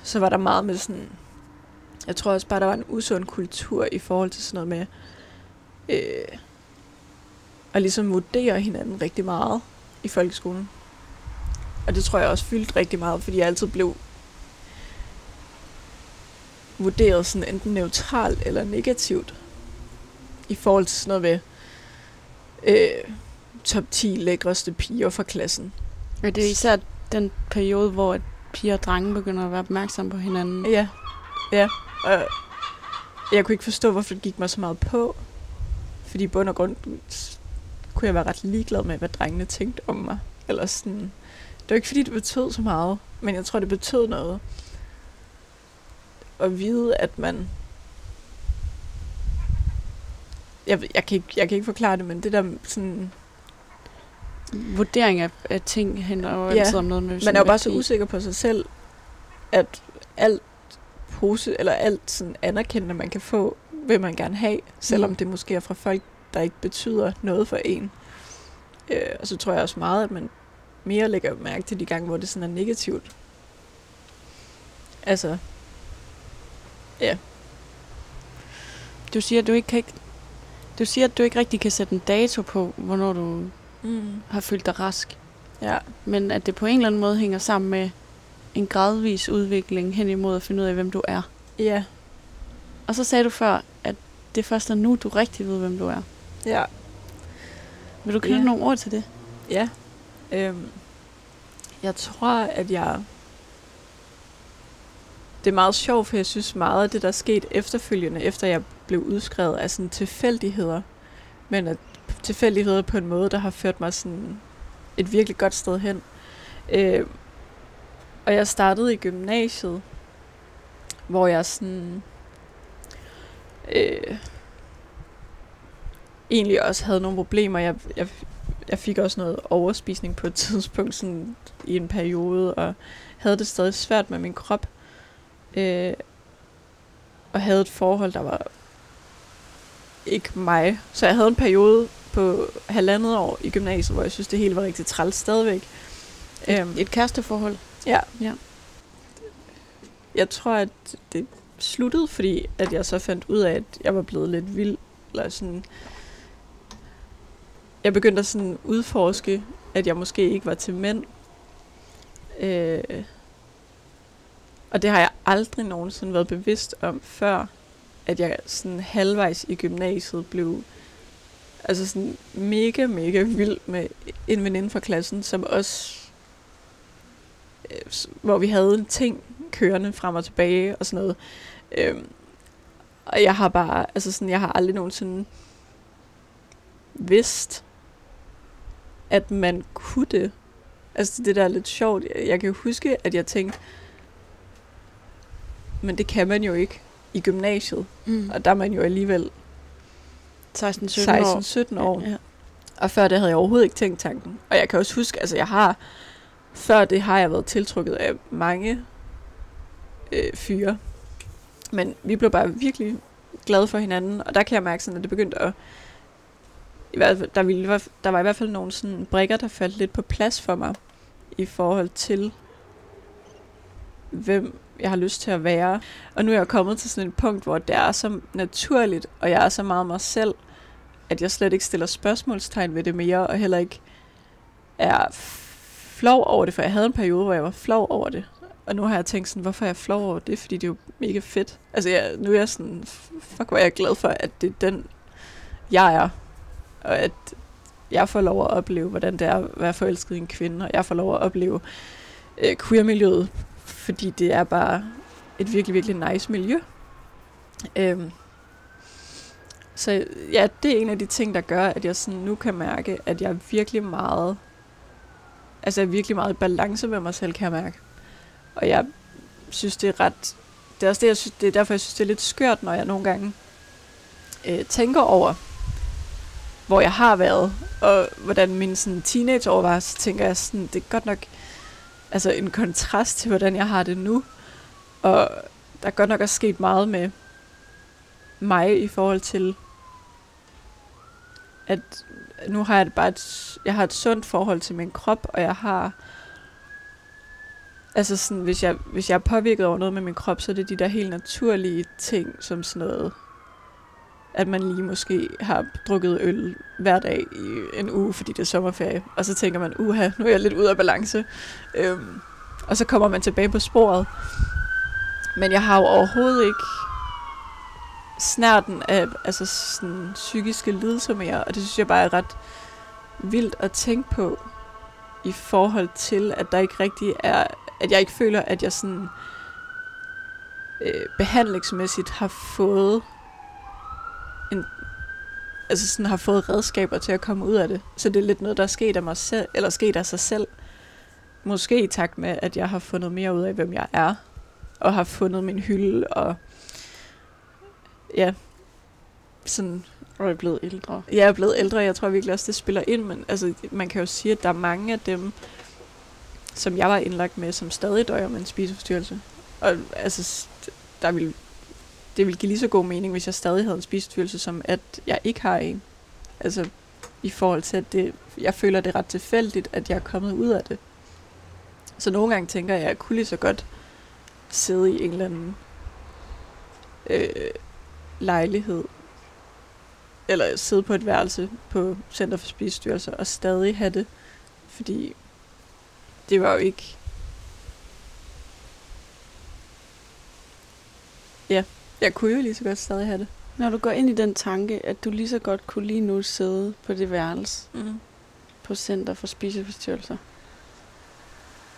så var der meget med sådan, jeg tror også bare, der var en usund kultur i forhold til sådan noget med, øh, at ligesom vurdere hinanden rigtig meget i folkeskolen. Og det tror jeg også fyldte rigtig meget, fordi jeg altid blev vurderet sådan enten neutralt eller negativt i forhold til sådan noget ved øh, top 10 lækreste piger fra klassen. Og det er især den periode, hvor piger og drenge begynder at være opmærksomme på hinanden. Ja, ja. Og jeg kunne ikke forstå, hvorfor det gik mig så meget på. Fordi i bund og grund kunne jeg være ret ligeglad med, hvad drengene tænkte om mig. Eller sådan. Det var ikke fordi, det betød så meget, men jeg tror, det betød noget. At vide, at man... Jeg, jeg, kan ikke, jeg kan ikke forklare det, men det der sådan... Vurdering af, af ting handler jo Ja, altid om noget med Man er jo bare så usikker på sig selv, at alt pose, eller alt sådan anerkendende, man kan få, vil man gerne have, selvom Mm. det måske er fra folk, der ikke betyder noget for en. Øh, og så tror jeg også meget, at man mere lægger mærke til de gange, hvor det sådan er negativt. Altså, Du siger, at du ikke kan ikke, du siger, at du ikke rigtig kan sætte en dato på, hvornår du mm, har følt dig rask. ja, Men at det på en eller anden måde hænger sammen med en gradvis udvikling hen imod at finde ud af, hvem du er. ja, Og så sagde du før, det først er nu, du rigtig ved, hvem du er. ja, Vil du knytte Ja. nogle ord til det? ja. Øhm, jeg tror, at jeg... Det er meget sjovt, for jeg synes meget af det, der er sket efterfølgende, efter jeg blev udskrevet, er sådan tilfældigheder. Men at tilfældigheder på en måde, der har ført mig sådan et virkelig godt sted hen. Øh, og jeg startede i gymnasiet, hvor jeg sådan... Øh, egentlig også havde nogle problemer. Jeg, jeg, jeg fik også noget overspisning på et tidspunkt sådan i en periode, og havde det stadig svært med min krop. Øh, og havde et forhold, der var ikke mig. Så jeg havde en periode på halvandet år i gymnasiet, hvor jeg synes, det hele var rigtig træls stadigvæk. Øhm, Et kæresteforhold? Ja. Ja. Jeg tror, at det sluttede, fordi at jeg så fandt ud af, at jeg var blevet lidt vild. Eller sådan. jeg begyndte at sådan udforske, at jeg måske ikke var til mænd. Øh, og det har jeg aldrig nogensinde været bevidst om før, at jeg sådan halvvejs i gymnasiet blev altså sådan mega, mega vild med en veninde fra klassen, som også, øh, hvor vi havde en ting kørende frem og tilbage og sådan noget. Øhm, og jeg har bare, altså sådan, jeg har aldrig nogensinde vidst, at man kunne det. Altså det der er lidt sjovt. Jeg kan jo huske, at jeg tænkte, men det kan man jo ikke i gymnasiet. Mm. Og der er man jo alligevel 16-17 år. 16-17 år. Ja. Og før det havde jeg overhovedet ikke tænkt tanken. Og jeg kan også huske, altså jeg har, før det har jeg været tiltrukket af mange øh, fyre. Men vi blev bare virkelig glade for hinanden, og der kan jeg mærke sådan, at det begyndte at, i hvert fald, der, ville, der var i hvert fald nogle sådan brikker, der faldt lidt på plads for mig, i forhold til, hvem jeg har lyst til at være. Og nu er jeg kommet til sådan et punkt, hvor det er så naturligt, og jeg er så meget mig selv, at jeg slet ikke stiller spørgsmålstegn ved det mere, og heller ikke er flov over det, for jeg havde en periode, hvor jeg var flov over det. Og nu har jeg tænkt sådan, hvorfor er jeg flov over det? Fordi det er jo mega fedt. Altså jeg, nu er jeg sådan, fuck hvor er jeg glad for, at det er den, jeg er. Og at jeg får lov at opleve, hvordan det er at være forelsket i en kvinde, og jeg får lov at opleve øh, queer-miljøet, fordi det er bare et virkelig, virkelig nice miljø. Øhm, så ja, det er en af de ting, der gør, at jeg sådan nu kan mærke, at jeg er virkelig meget, altså jeg er virkelig meget i balance med mig selv, kan jeg mærke. Og jeg synes, det er ret, det er også det, jeg synes, det er derfor, jeg synes, det er lidt skørt, når jeg nogle gange øh, tænker over, hvor jeg har været, og hvordan min sådan, teenageår var, så tænker jeg sådan, det er godt nok altså en kontrast til, hvordan jeg har det nu. Og der er godt nok også sket meget med mig i forhold til, at nu har jeg bare et, jeg har et sundt forhold til min krop, og jeg har, altså sådan, hvis jeg, hvis jeg er påvirket over noget med min krop, så er det de der helt naturlige ting, som sådan noget, at man lige måske har drukket øl hver dag i en uge, fordi det er sommerferie, og så tænker man, uha, nu er jeg lidt ude af balance. Øhm, og så kommer man tilbage på sporet. Men jeg har jo overhovedet ikke snærten af altså sådan, psykiske lidelser mere, og det synes jeg bare er ret vildt at tænke på i forhold til, at der ikke rigtig er, at jeg ikke føler, at jeg sådan øh, behandlingsmæssigt har fået en, altså sådan har fået redskaber til at komme ud af det. Så det er lidt noget, der er sket af mig selv, eller sket af sig selv. Måske i takt med, at jeg har fundet mere ud af, hvem jeg er, og har fundet min hylde, og ja, sådan... Og er blevet ældre. Jeg er blevet ældre, jeg tror virkelig også, det spiller ind, men altså, man kan jo sige, at der er mange af dem, som jeg var indlagt med, som stadig døjer med en spiseforstyrrelse. Og altså, der ville, det ville give lige så god mening, hvis jeg stadig havde en spiseforstyrrelse, som at jeg ikke har en. Altså, i forhold til, at det, jeg føler det er ret tilfældigt, at jeg er kommet ud af det. Så nogle gange tænker jeg, at jeg kunne lige så godt sidde i en eller anden øh, lejlighed, eller sidde på et værelse på Center for Spisestyrelser og stadig have det, fordi det var jo ikke Ja, jeg kunne jo lige så godt stadig have det. Når du går ind i den tanke, at du lige så godt kunne lige nu sidde på det værelse Mm. på Center for Spiseforstyrrelser,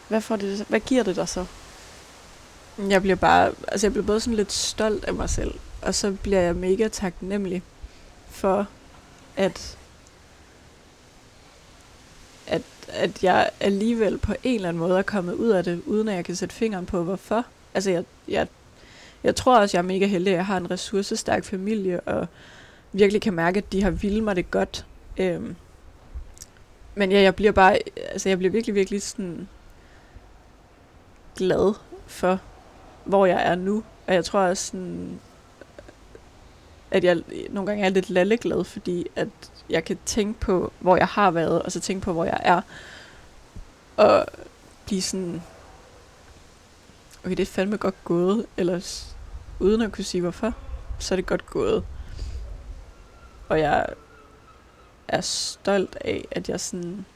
hvad, får det, hvad giver det dig så? Jeg bliver bare, altså jeg bliver både sådan lidt stolt af mig selv, og så bliver jeg mega taknemmelig for, at, at, jeg alligevel på en eller anden måde er kommet ud af det, uden at jeg kan sætte fingeren på, hvorfor. Altså jeg, jeg, jeg tror også, jeg er mega heldig, at jeg har en ressourcestærk familie, og virkelig kan mærke, at de har vildt mig det godt. Øhm, men ja, jeg bliver bare, altså jeg bliver virkelig, virkelig sådan glad for, hvor jeg er nu. Og jeg tror også sådan, at jeg nogle gange er lidt lalleglad, fordi at jeg kan tænke på, hvor jeg har været, og så tænke på, hvor jeg er. Og blive sådan, okay, det er fandme godt gået, eller uden at kunne sige hvorfor, så er det godt gået. Og jeg er stolt af, at jeg sådan,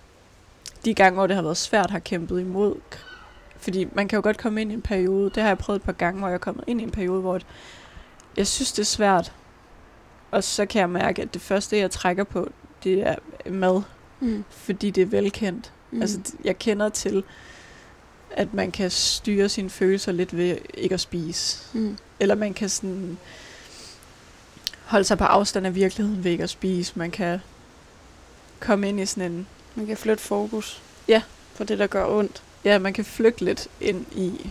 de gange, hvor det har været svært, har kæmpet imod. Fordi man kan jo godt komme ind i en periode, det har jeg prøvet et par gange, hvor jeg er kommet ind i en periode, hvor jeg synes, det er svært. Og så kan jeg mærke, at det første, jeg trækker på, det er mad. Mm. Fordi det er velkendt. Mm. Altså, jeg kender til, at man kan styre sine følelser lidt ved ikke at spise. Mm. Eller man kan sådan holde sig på afstand af virkeligheden ved ikke at spise. Man kan komme ind i sådan en... Man kan flytte fokus. Ja. På det, der gør ondt. Ja, man kan flygte lidt ind i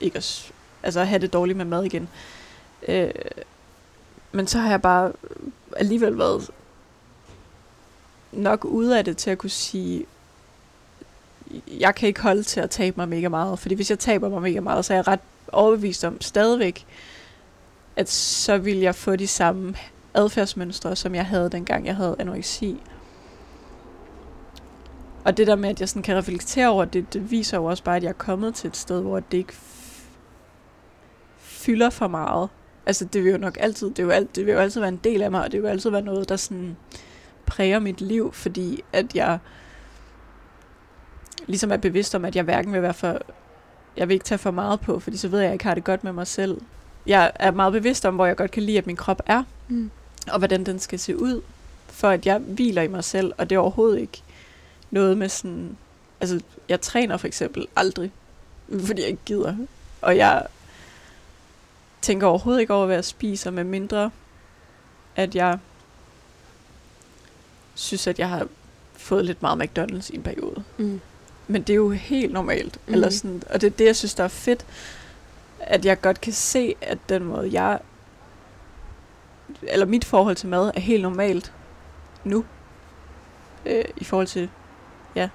ikke at, altså at have det dårligt med mad igen. Øh, men så har jeg bare alligevel været nok ude af det til at kunne sige, jeg kan ikke holde til at tabe mig mega meget. Fordi hvis jeg taber mig mega meget, så er jeg ret overbevist om stadigvæk, at så vil jeg få de samme adfærdsmønstre, som jeg havde dengang, jeg havde anoreksi. Og det der med, at jeg sådan kan reflektere over det, det viser jo også bare, at jeg er kommet til et sted, hvor det ikke fylder for meget. Altså det vil jo nok altid, det vil, alt, det vil jo altid være en del af mig, og det vil jo altid være noget, der sådan præger mit liv, fordi at jeg ligesom er bevidst om, at jeg hverken vil være for, jeg vil ikke tage for meget på, fordi så ved jeg, at jeg ikke har det godt med mig selv. Jeg er meget bevidst om, hvor jeg godt kan lide, at min krop er, Mm. og hvordan den skal se ud, for at jeg hviler i mig selv, og det er overhovedet ikke noget med sådan, altså jeg træner for eksempel aldrig, fordi jeg ikke gider, og jeg tænker overhovedet ikke over, hvad jeg spiser, med mindre at jeg synes, at jeg har fået lidt meget McDonald's i en periode. Mm. Men det er jo helt normalt. Mm. Eller sådan, og det er det, jeg synes, der er fedt, at jeg godt kan se, at den måde, jeg... Eller mit forhold til mad er helt normalt nu. Øh, I forhold til, ja,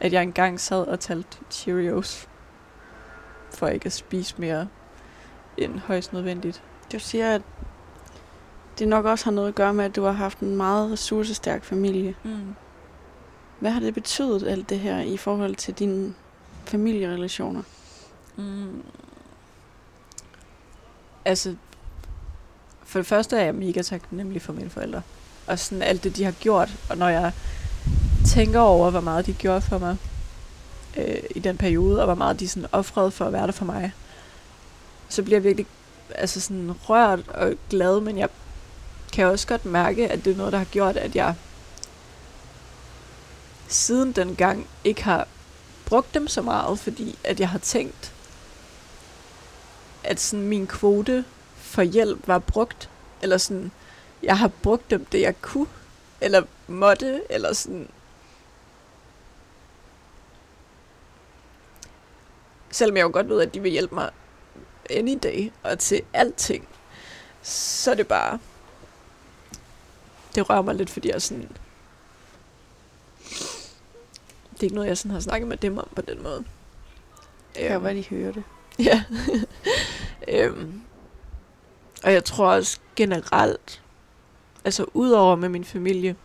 at jeg engang sad og talte Cheerios, for ikke at spise mere end højst nødvendigt. Du siger, at det nok også har noget at gøre med, at du har haft en meget ressourcestærk familie. Mm. Hvad har det betydet, alt det her, i forhold til dine familierelationer? Mm. Altså, for det første er jeg mega taknemmelig for mine forældre. Og sådan alt det, de har gjort. Og når jeg tænker over, hvor meget de gjorde for mig øh, i den periode, og hvor meget de sådan offrede for at være der for mig, så bliver jeg virkelig altså sådan rørt og glad, men jeg kan også godt mærke, at det er noget, der har gjort, at jeg siden den gang ikke har brugt dem så meget, fordi at jeg har tænkt, at sådan min kvote for hjælp var brugt, eller sådan, jeg har brugt dem det, jeg kunne, eller måtte, eller sådan. Selvom jeg jo godt ved, at de vil hjælpe mig any day, og til alting, så er det bare, det rører mig lidt, fordi jeg sådan, det er ikke noget, jeg sådan har snakket med dem om på den måde. Det kan jo være, de hører det. Ja. øhm. Og jeg tror også generelt, altså udover med min familie,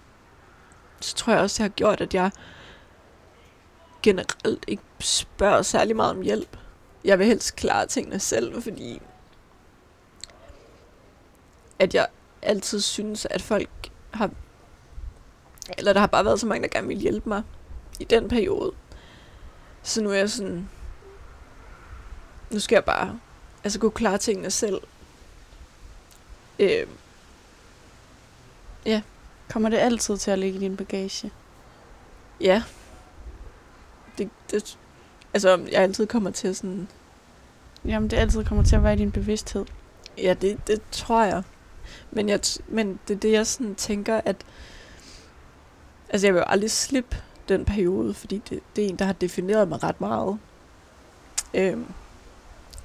så tror jeg også, det har gjort, at jeg generelt ikke spørger særlig meget om hjælp. Jeg vil helst klare tingene selv, fordi at jeg altid synes, at folk har, eller der har bare været så mange, der gerne vil hjælpe mig i den periode. Så nu er jeg sådan, nu skal jeg bare altså gå klare tingene selv. Øh, Kommer det altid til at ligge i din bagage? ja. Det, det, altså, om jeg altid kommer til sådan, Jamen, det altid kommer til at være i din bevidsthed. ja, det, det tror jeg. Men, jeg, men det er det, jeg sådan tænker, at altså, jeg vil jo aldrig slippe den periode, fordi det, det er en, der har defineret mig ret meget. Øhm,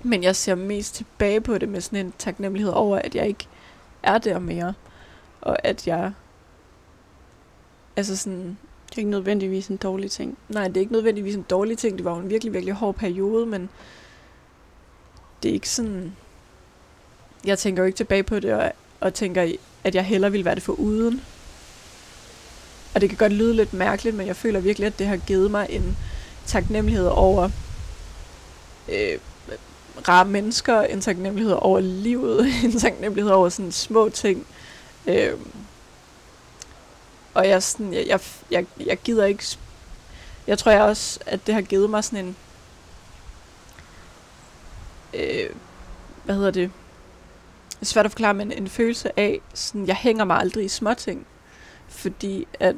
men jeg ser mest tilbage på det med sådan en taknemmelighed over, at jeg ikke er der mere. Og at jeg... Altså sådan... Det er ikke nødvendigvis en dårlig ting. Nej, det er ikke nødvendigvis en dårlig ting. Det var jo en virkelig, virkelig hård periode, men det er ikke sådan... Jeg tænker jo ikke tilbage på det, og, og tænker, at jeg hellere ville være det for uden. Og det kan godt lyde lidt mærkeligt, men jeg føler virkelig, at det har givet mig en taknemmelighed over øh, rare mennesker, en taknemmelighed over livet, en taknemmelighed over sådan små ting. Øh, og jeg, sådan, jeg, jeg, jeg, jeg gider ikke... Jeg tror jeg også, at det har givet mig sådan en... Øh, hvad hedder det? Det er svært at forklare, men en følelse af, sådan, jeg hænger mig aldrig i småting. Fordi at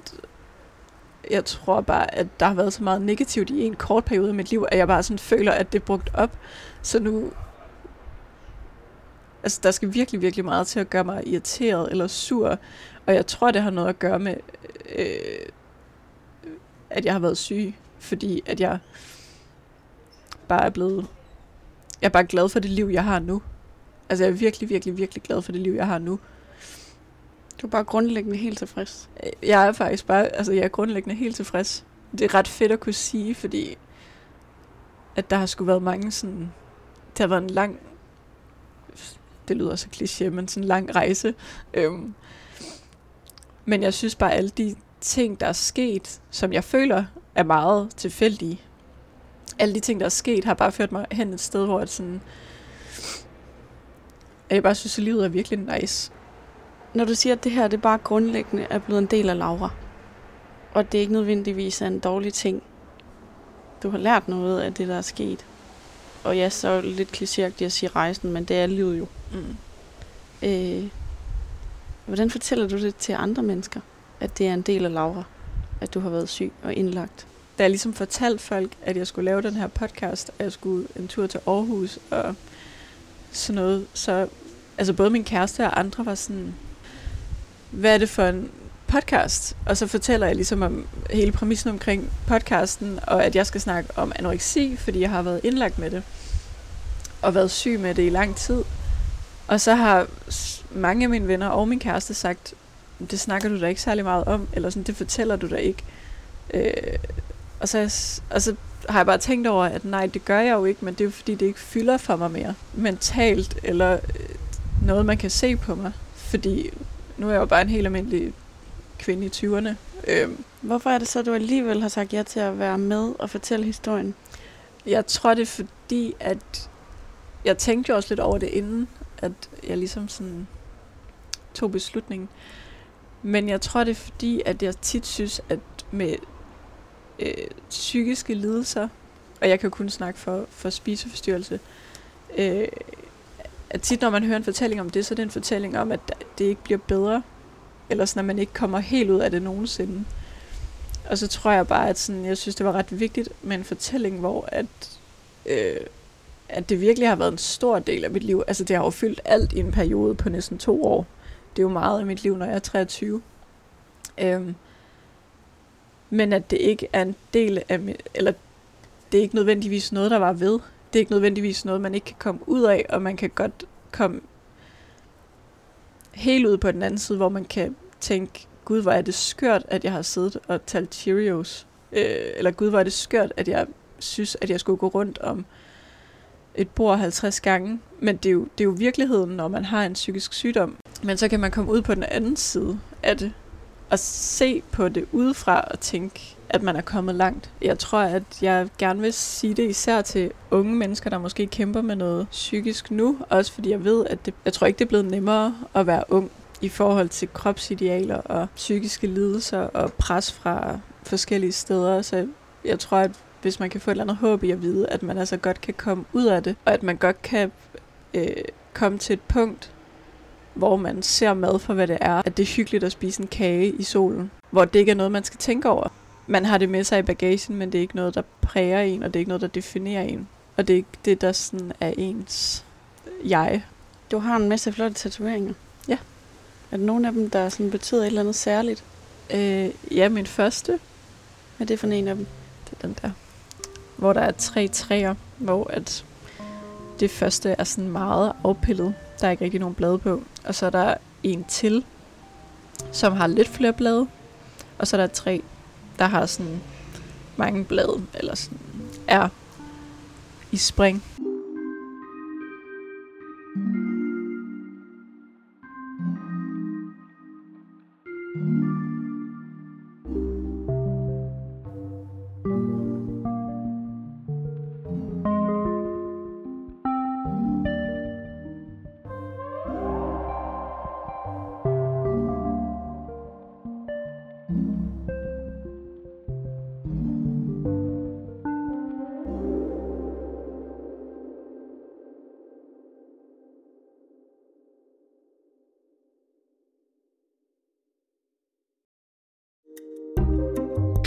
jeg tror bare, at der har været så meget negativt i en kort periode i mit liv, at jeg bare sådan føler, at det er brugt op. Så nu... Altså, der skal virkelig, virkelig meget til at gøre mig irriteret eller sur. Og jeg tror, det har noget at gøre med, øh, at jeg har været syg. Fordi at jeg bare er blevet... Jeg er bare glad for det liv, jeg har nu. Altså, jeg er virkelig, virkelig, virkelig glad for det liv, jeg har nu. Du er bare grundlæggende helt tilfreds. Jeg er faktisk bare, altså jeg er grundlæggende helt tilfreds. Det er ret fedt at kunne sige, fordi at der har sgu været mange sådan, det har været en lang, det lyder så kliché, men sådan en lang rejse. Øhm, men jeg synes bare, alle de ting, der er sket, som jeg føler er meget tilfældige, alle de ting, der er sket, har bare ført mig hen et sted, hvor at sådan, at jeg bare synes, at livet er virkelig nice. Når du siger, at det her det bare grundlæggende er blevet en del af Laura, og det er ikke nødvendigvis er en dårlig ting, du har lært noget af det, der er sket. Og ja, så lidt klichéagtigt at sige rejsen, men det er livet jo. Mm. Øh, hvordan fortæller du det til andre mennesker, at det er en del af Laura, at du har været syg og indlagt? da jeg ligesom fortalte folk, at jeg skulle lave den her podcast, og jeg skulle en tur til Aarhus og sådan noget, så altså både min kæreste og andre var sådan, hvad er det for en podcast? Og så fortæller jeg ligesom om hele præmissen omkring podcasten, og at jeg skal snakke om anoreksi, fordi jeg har været indlagt med det, og været syg med det i lang tid. Og så har mange af mine venner og min kæreste sagt, det snakker du da ikke særlig meget om, eller sådan, det fortæller du da ikke. Øh, og, så, og så har jeg bare tænkt over, at nej, det gør jeg jo ikke, men det er jo fordi, det ikke fylder for mig mere. Mentalt, eller øh, noget, man kan se på mig. Fordi nu er jeg jo bare en helt almindelig kvinde i 20'erne. Øhm, Hvorfor er det så, at du alligevel har sagt ja til at være med og fortælle historien? jeg tror, det er fordi, at jeg tænkte jo også lidt over det inden, at jeg ligesom sådan tog beslutningen. Men jeg tror, det er fordi, at jeg tit synes, at med øh, psykiske lidelser, og jeg kan jo kun snakke for, for spiseforstyrrelse, øh, at tit når man hører en fortælling om det, så er det en fortælling om, at det ikke bliver bedre, eller sådan, at man ikke kommer helt ud af det nogensinde. Og så tror jeg bare, at sådan, jeg synes, det var ret vigtigt med en fortælling, hvor at, øh, at det virkelig har været en stor del af mit liv. Altså det har jo fyldt alt i en periode på næsten to år. Det er jo meget af mit liv, når jeg er 23. Øhm, men at det ikke er en del af mit, eller det er ikke nødvendigvis noget, der var ved. Det er ikke nødvendigvis noget, man ikke kan komme ud af, og man kan godt komme helt ud på den anden side, hvor man kan tænke, gud, hvor er det skørt, at jeg har siddet og talt Cheerios. Øh, eller gud, hvor er det skørt, at jeg synes, at jeg skulle gå rundt om et bord 50 gange. Men det er, jo, det er jo virkeligheden, når man har en psykisk sygdom. Men så kan man komme ud på den anden side af det, og se på det udefra og tænke, at man er kommet langt. Jeg tror, at jeg gerne vil sige det især til unge mennesker, der måske kæmper med noget psykisk nu. Også fordi jeg ved, at det, jeg tror ikke, det er blevet nemmere at være ung i forhold til kropsidealer og psykiske lidelser og pres fra forskellige steder. Så jeg tror, at hvis man kan få et eller andet håb i at vide, at man altså godt kan komme ud af det, og at man godt kan øh, komme til et punkt, hvor man ser mad for, hvad det er. At det er hyggeligt at spise en kage i solen, hvor det ikke er noget, man skal tænke over. Man har det med sig i bagagen, men det er ikke noget, der præger en, og det er ikke noget, der definerer en. Og det er ikke det, der sådan er ens jeg. Du har en masse flotte tatoveringer. Ja. Er der nogen af dem, der sådan betyder et eller andet særligt? Øh, ja, min første, Hvad er det for en af dem? det er den der, hvor der er tre træer, hvor at det første er sådan meget afpillet. Der er ikke rigtig nogen blade på. Og så er der en til, som har lidt flere blade. Og så er der tre, der har sådan mange blade, eller sådan er i spring.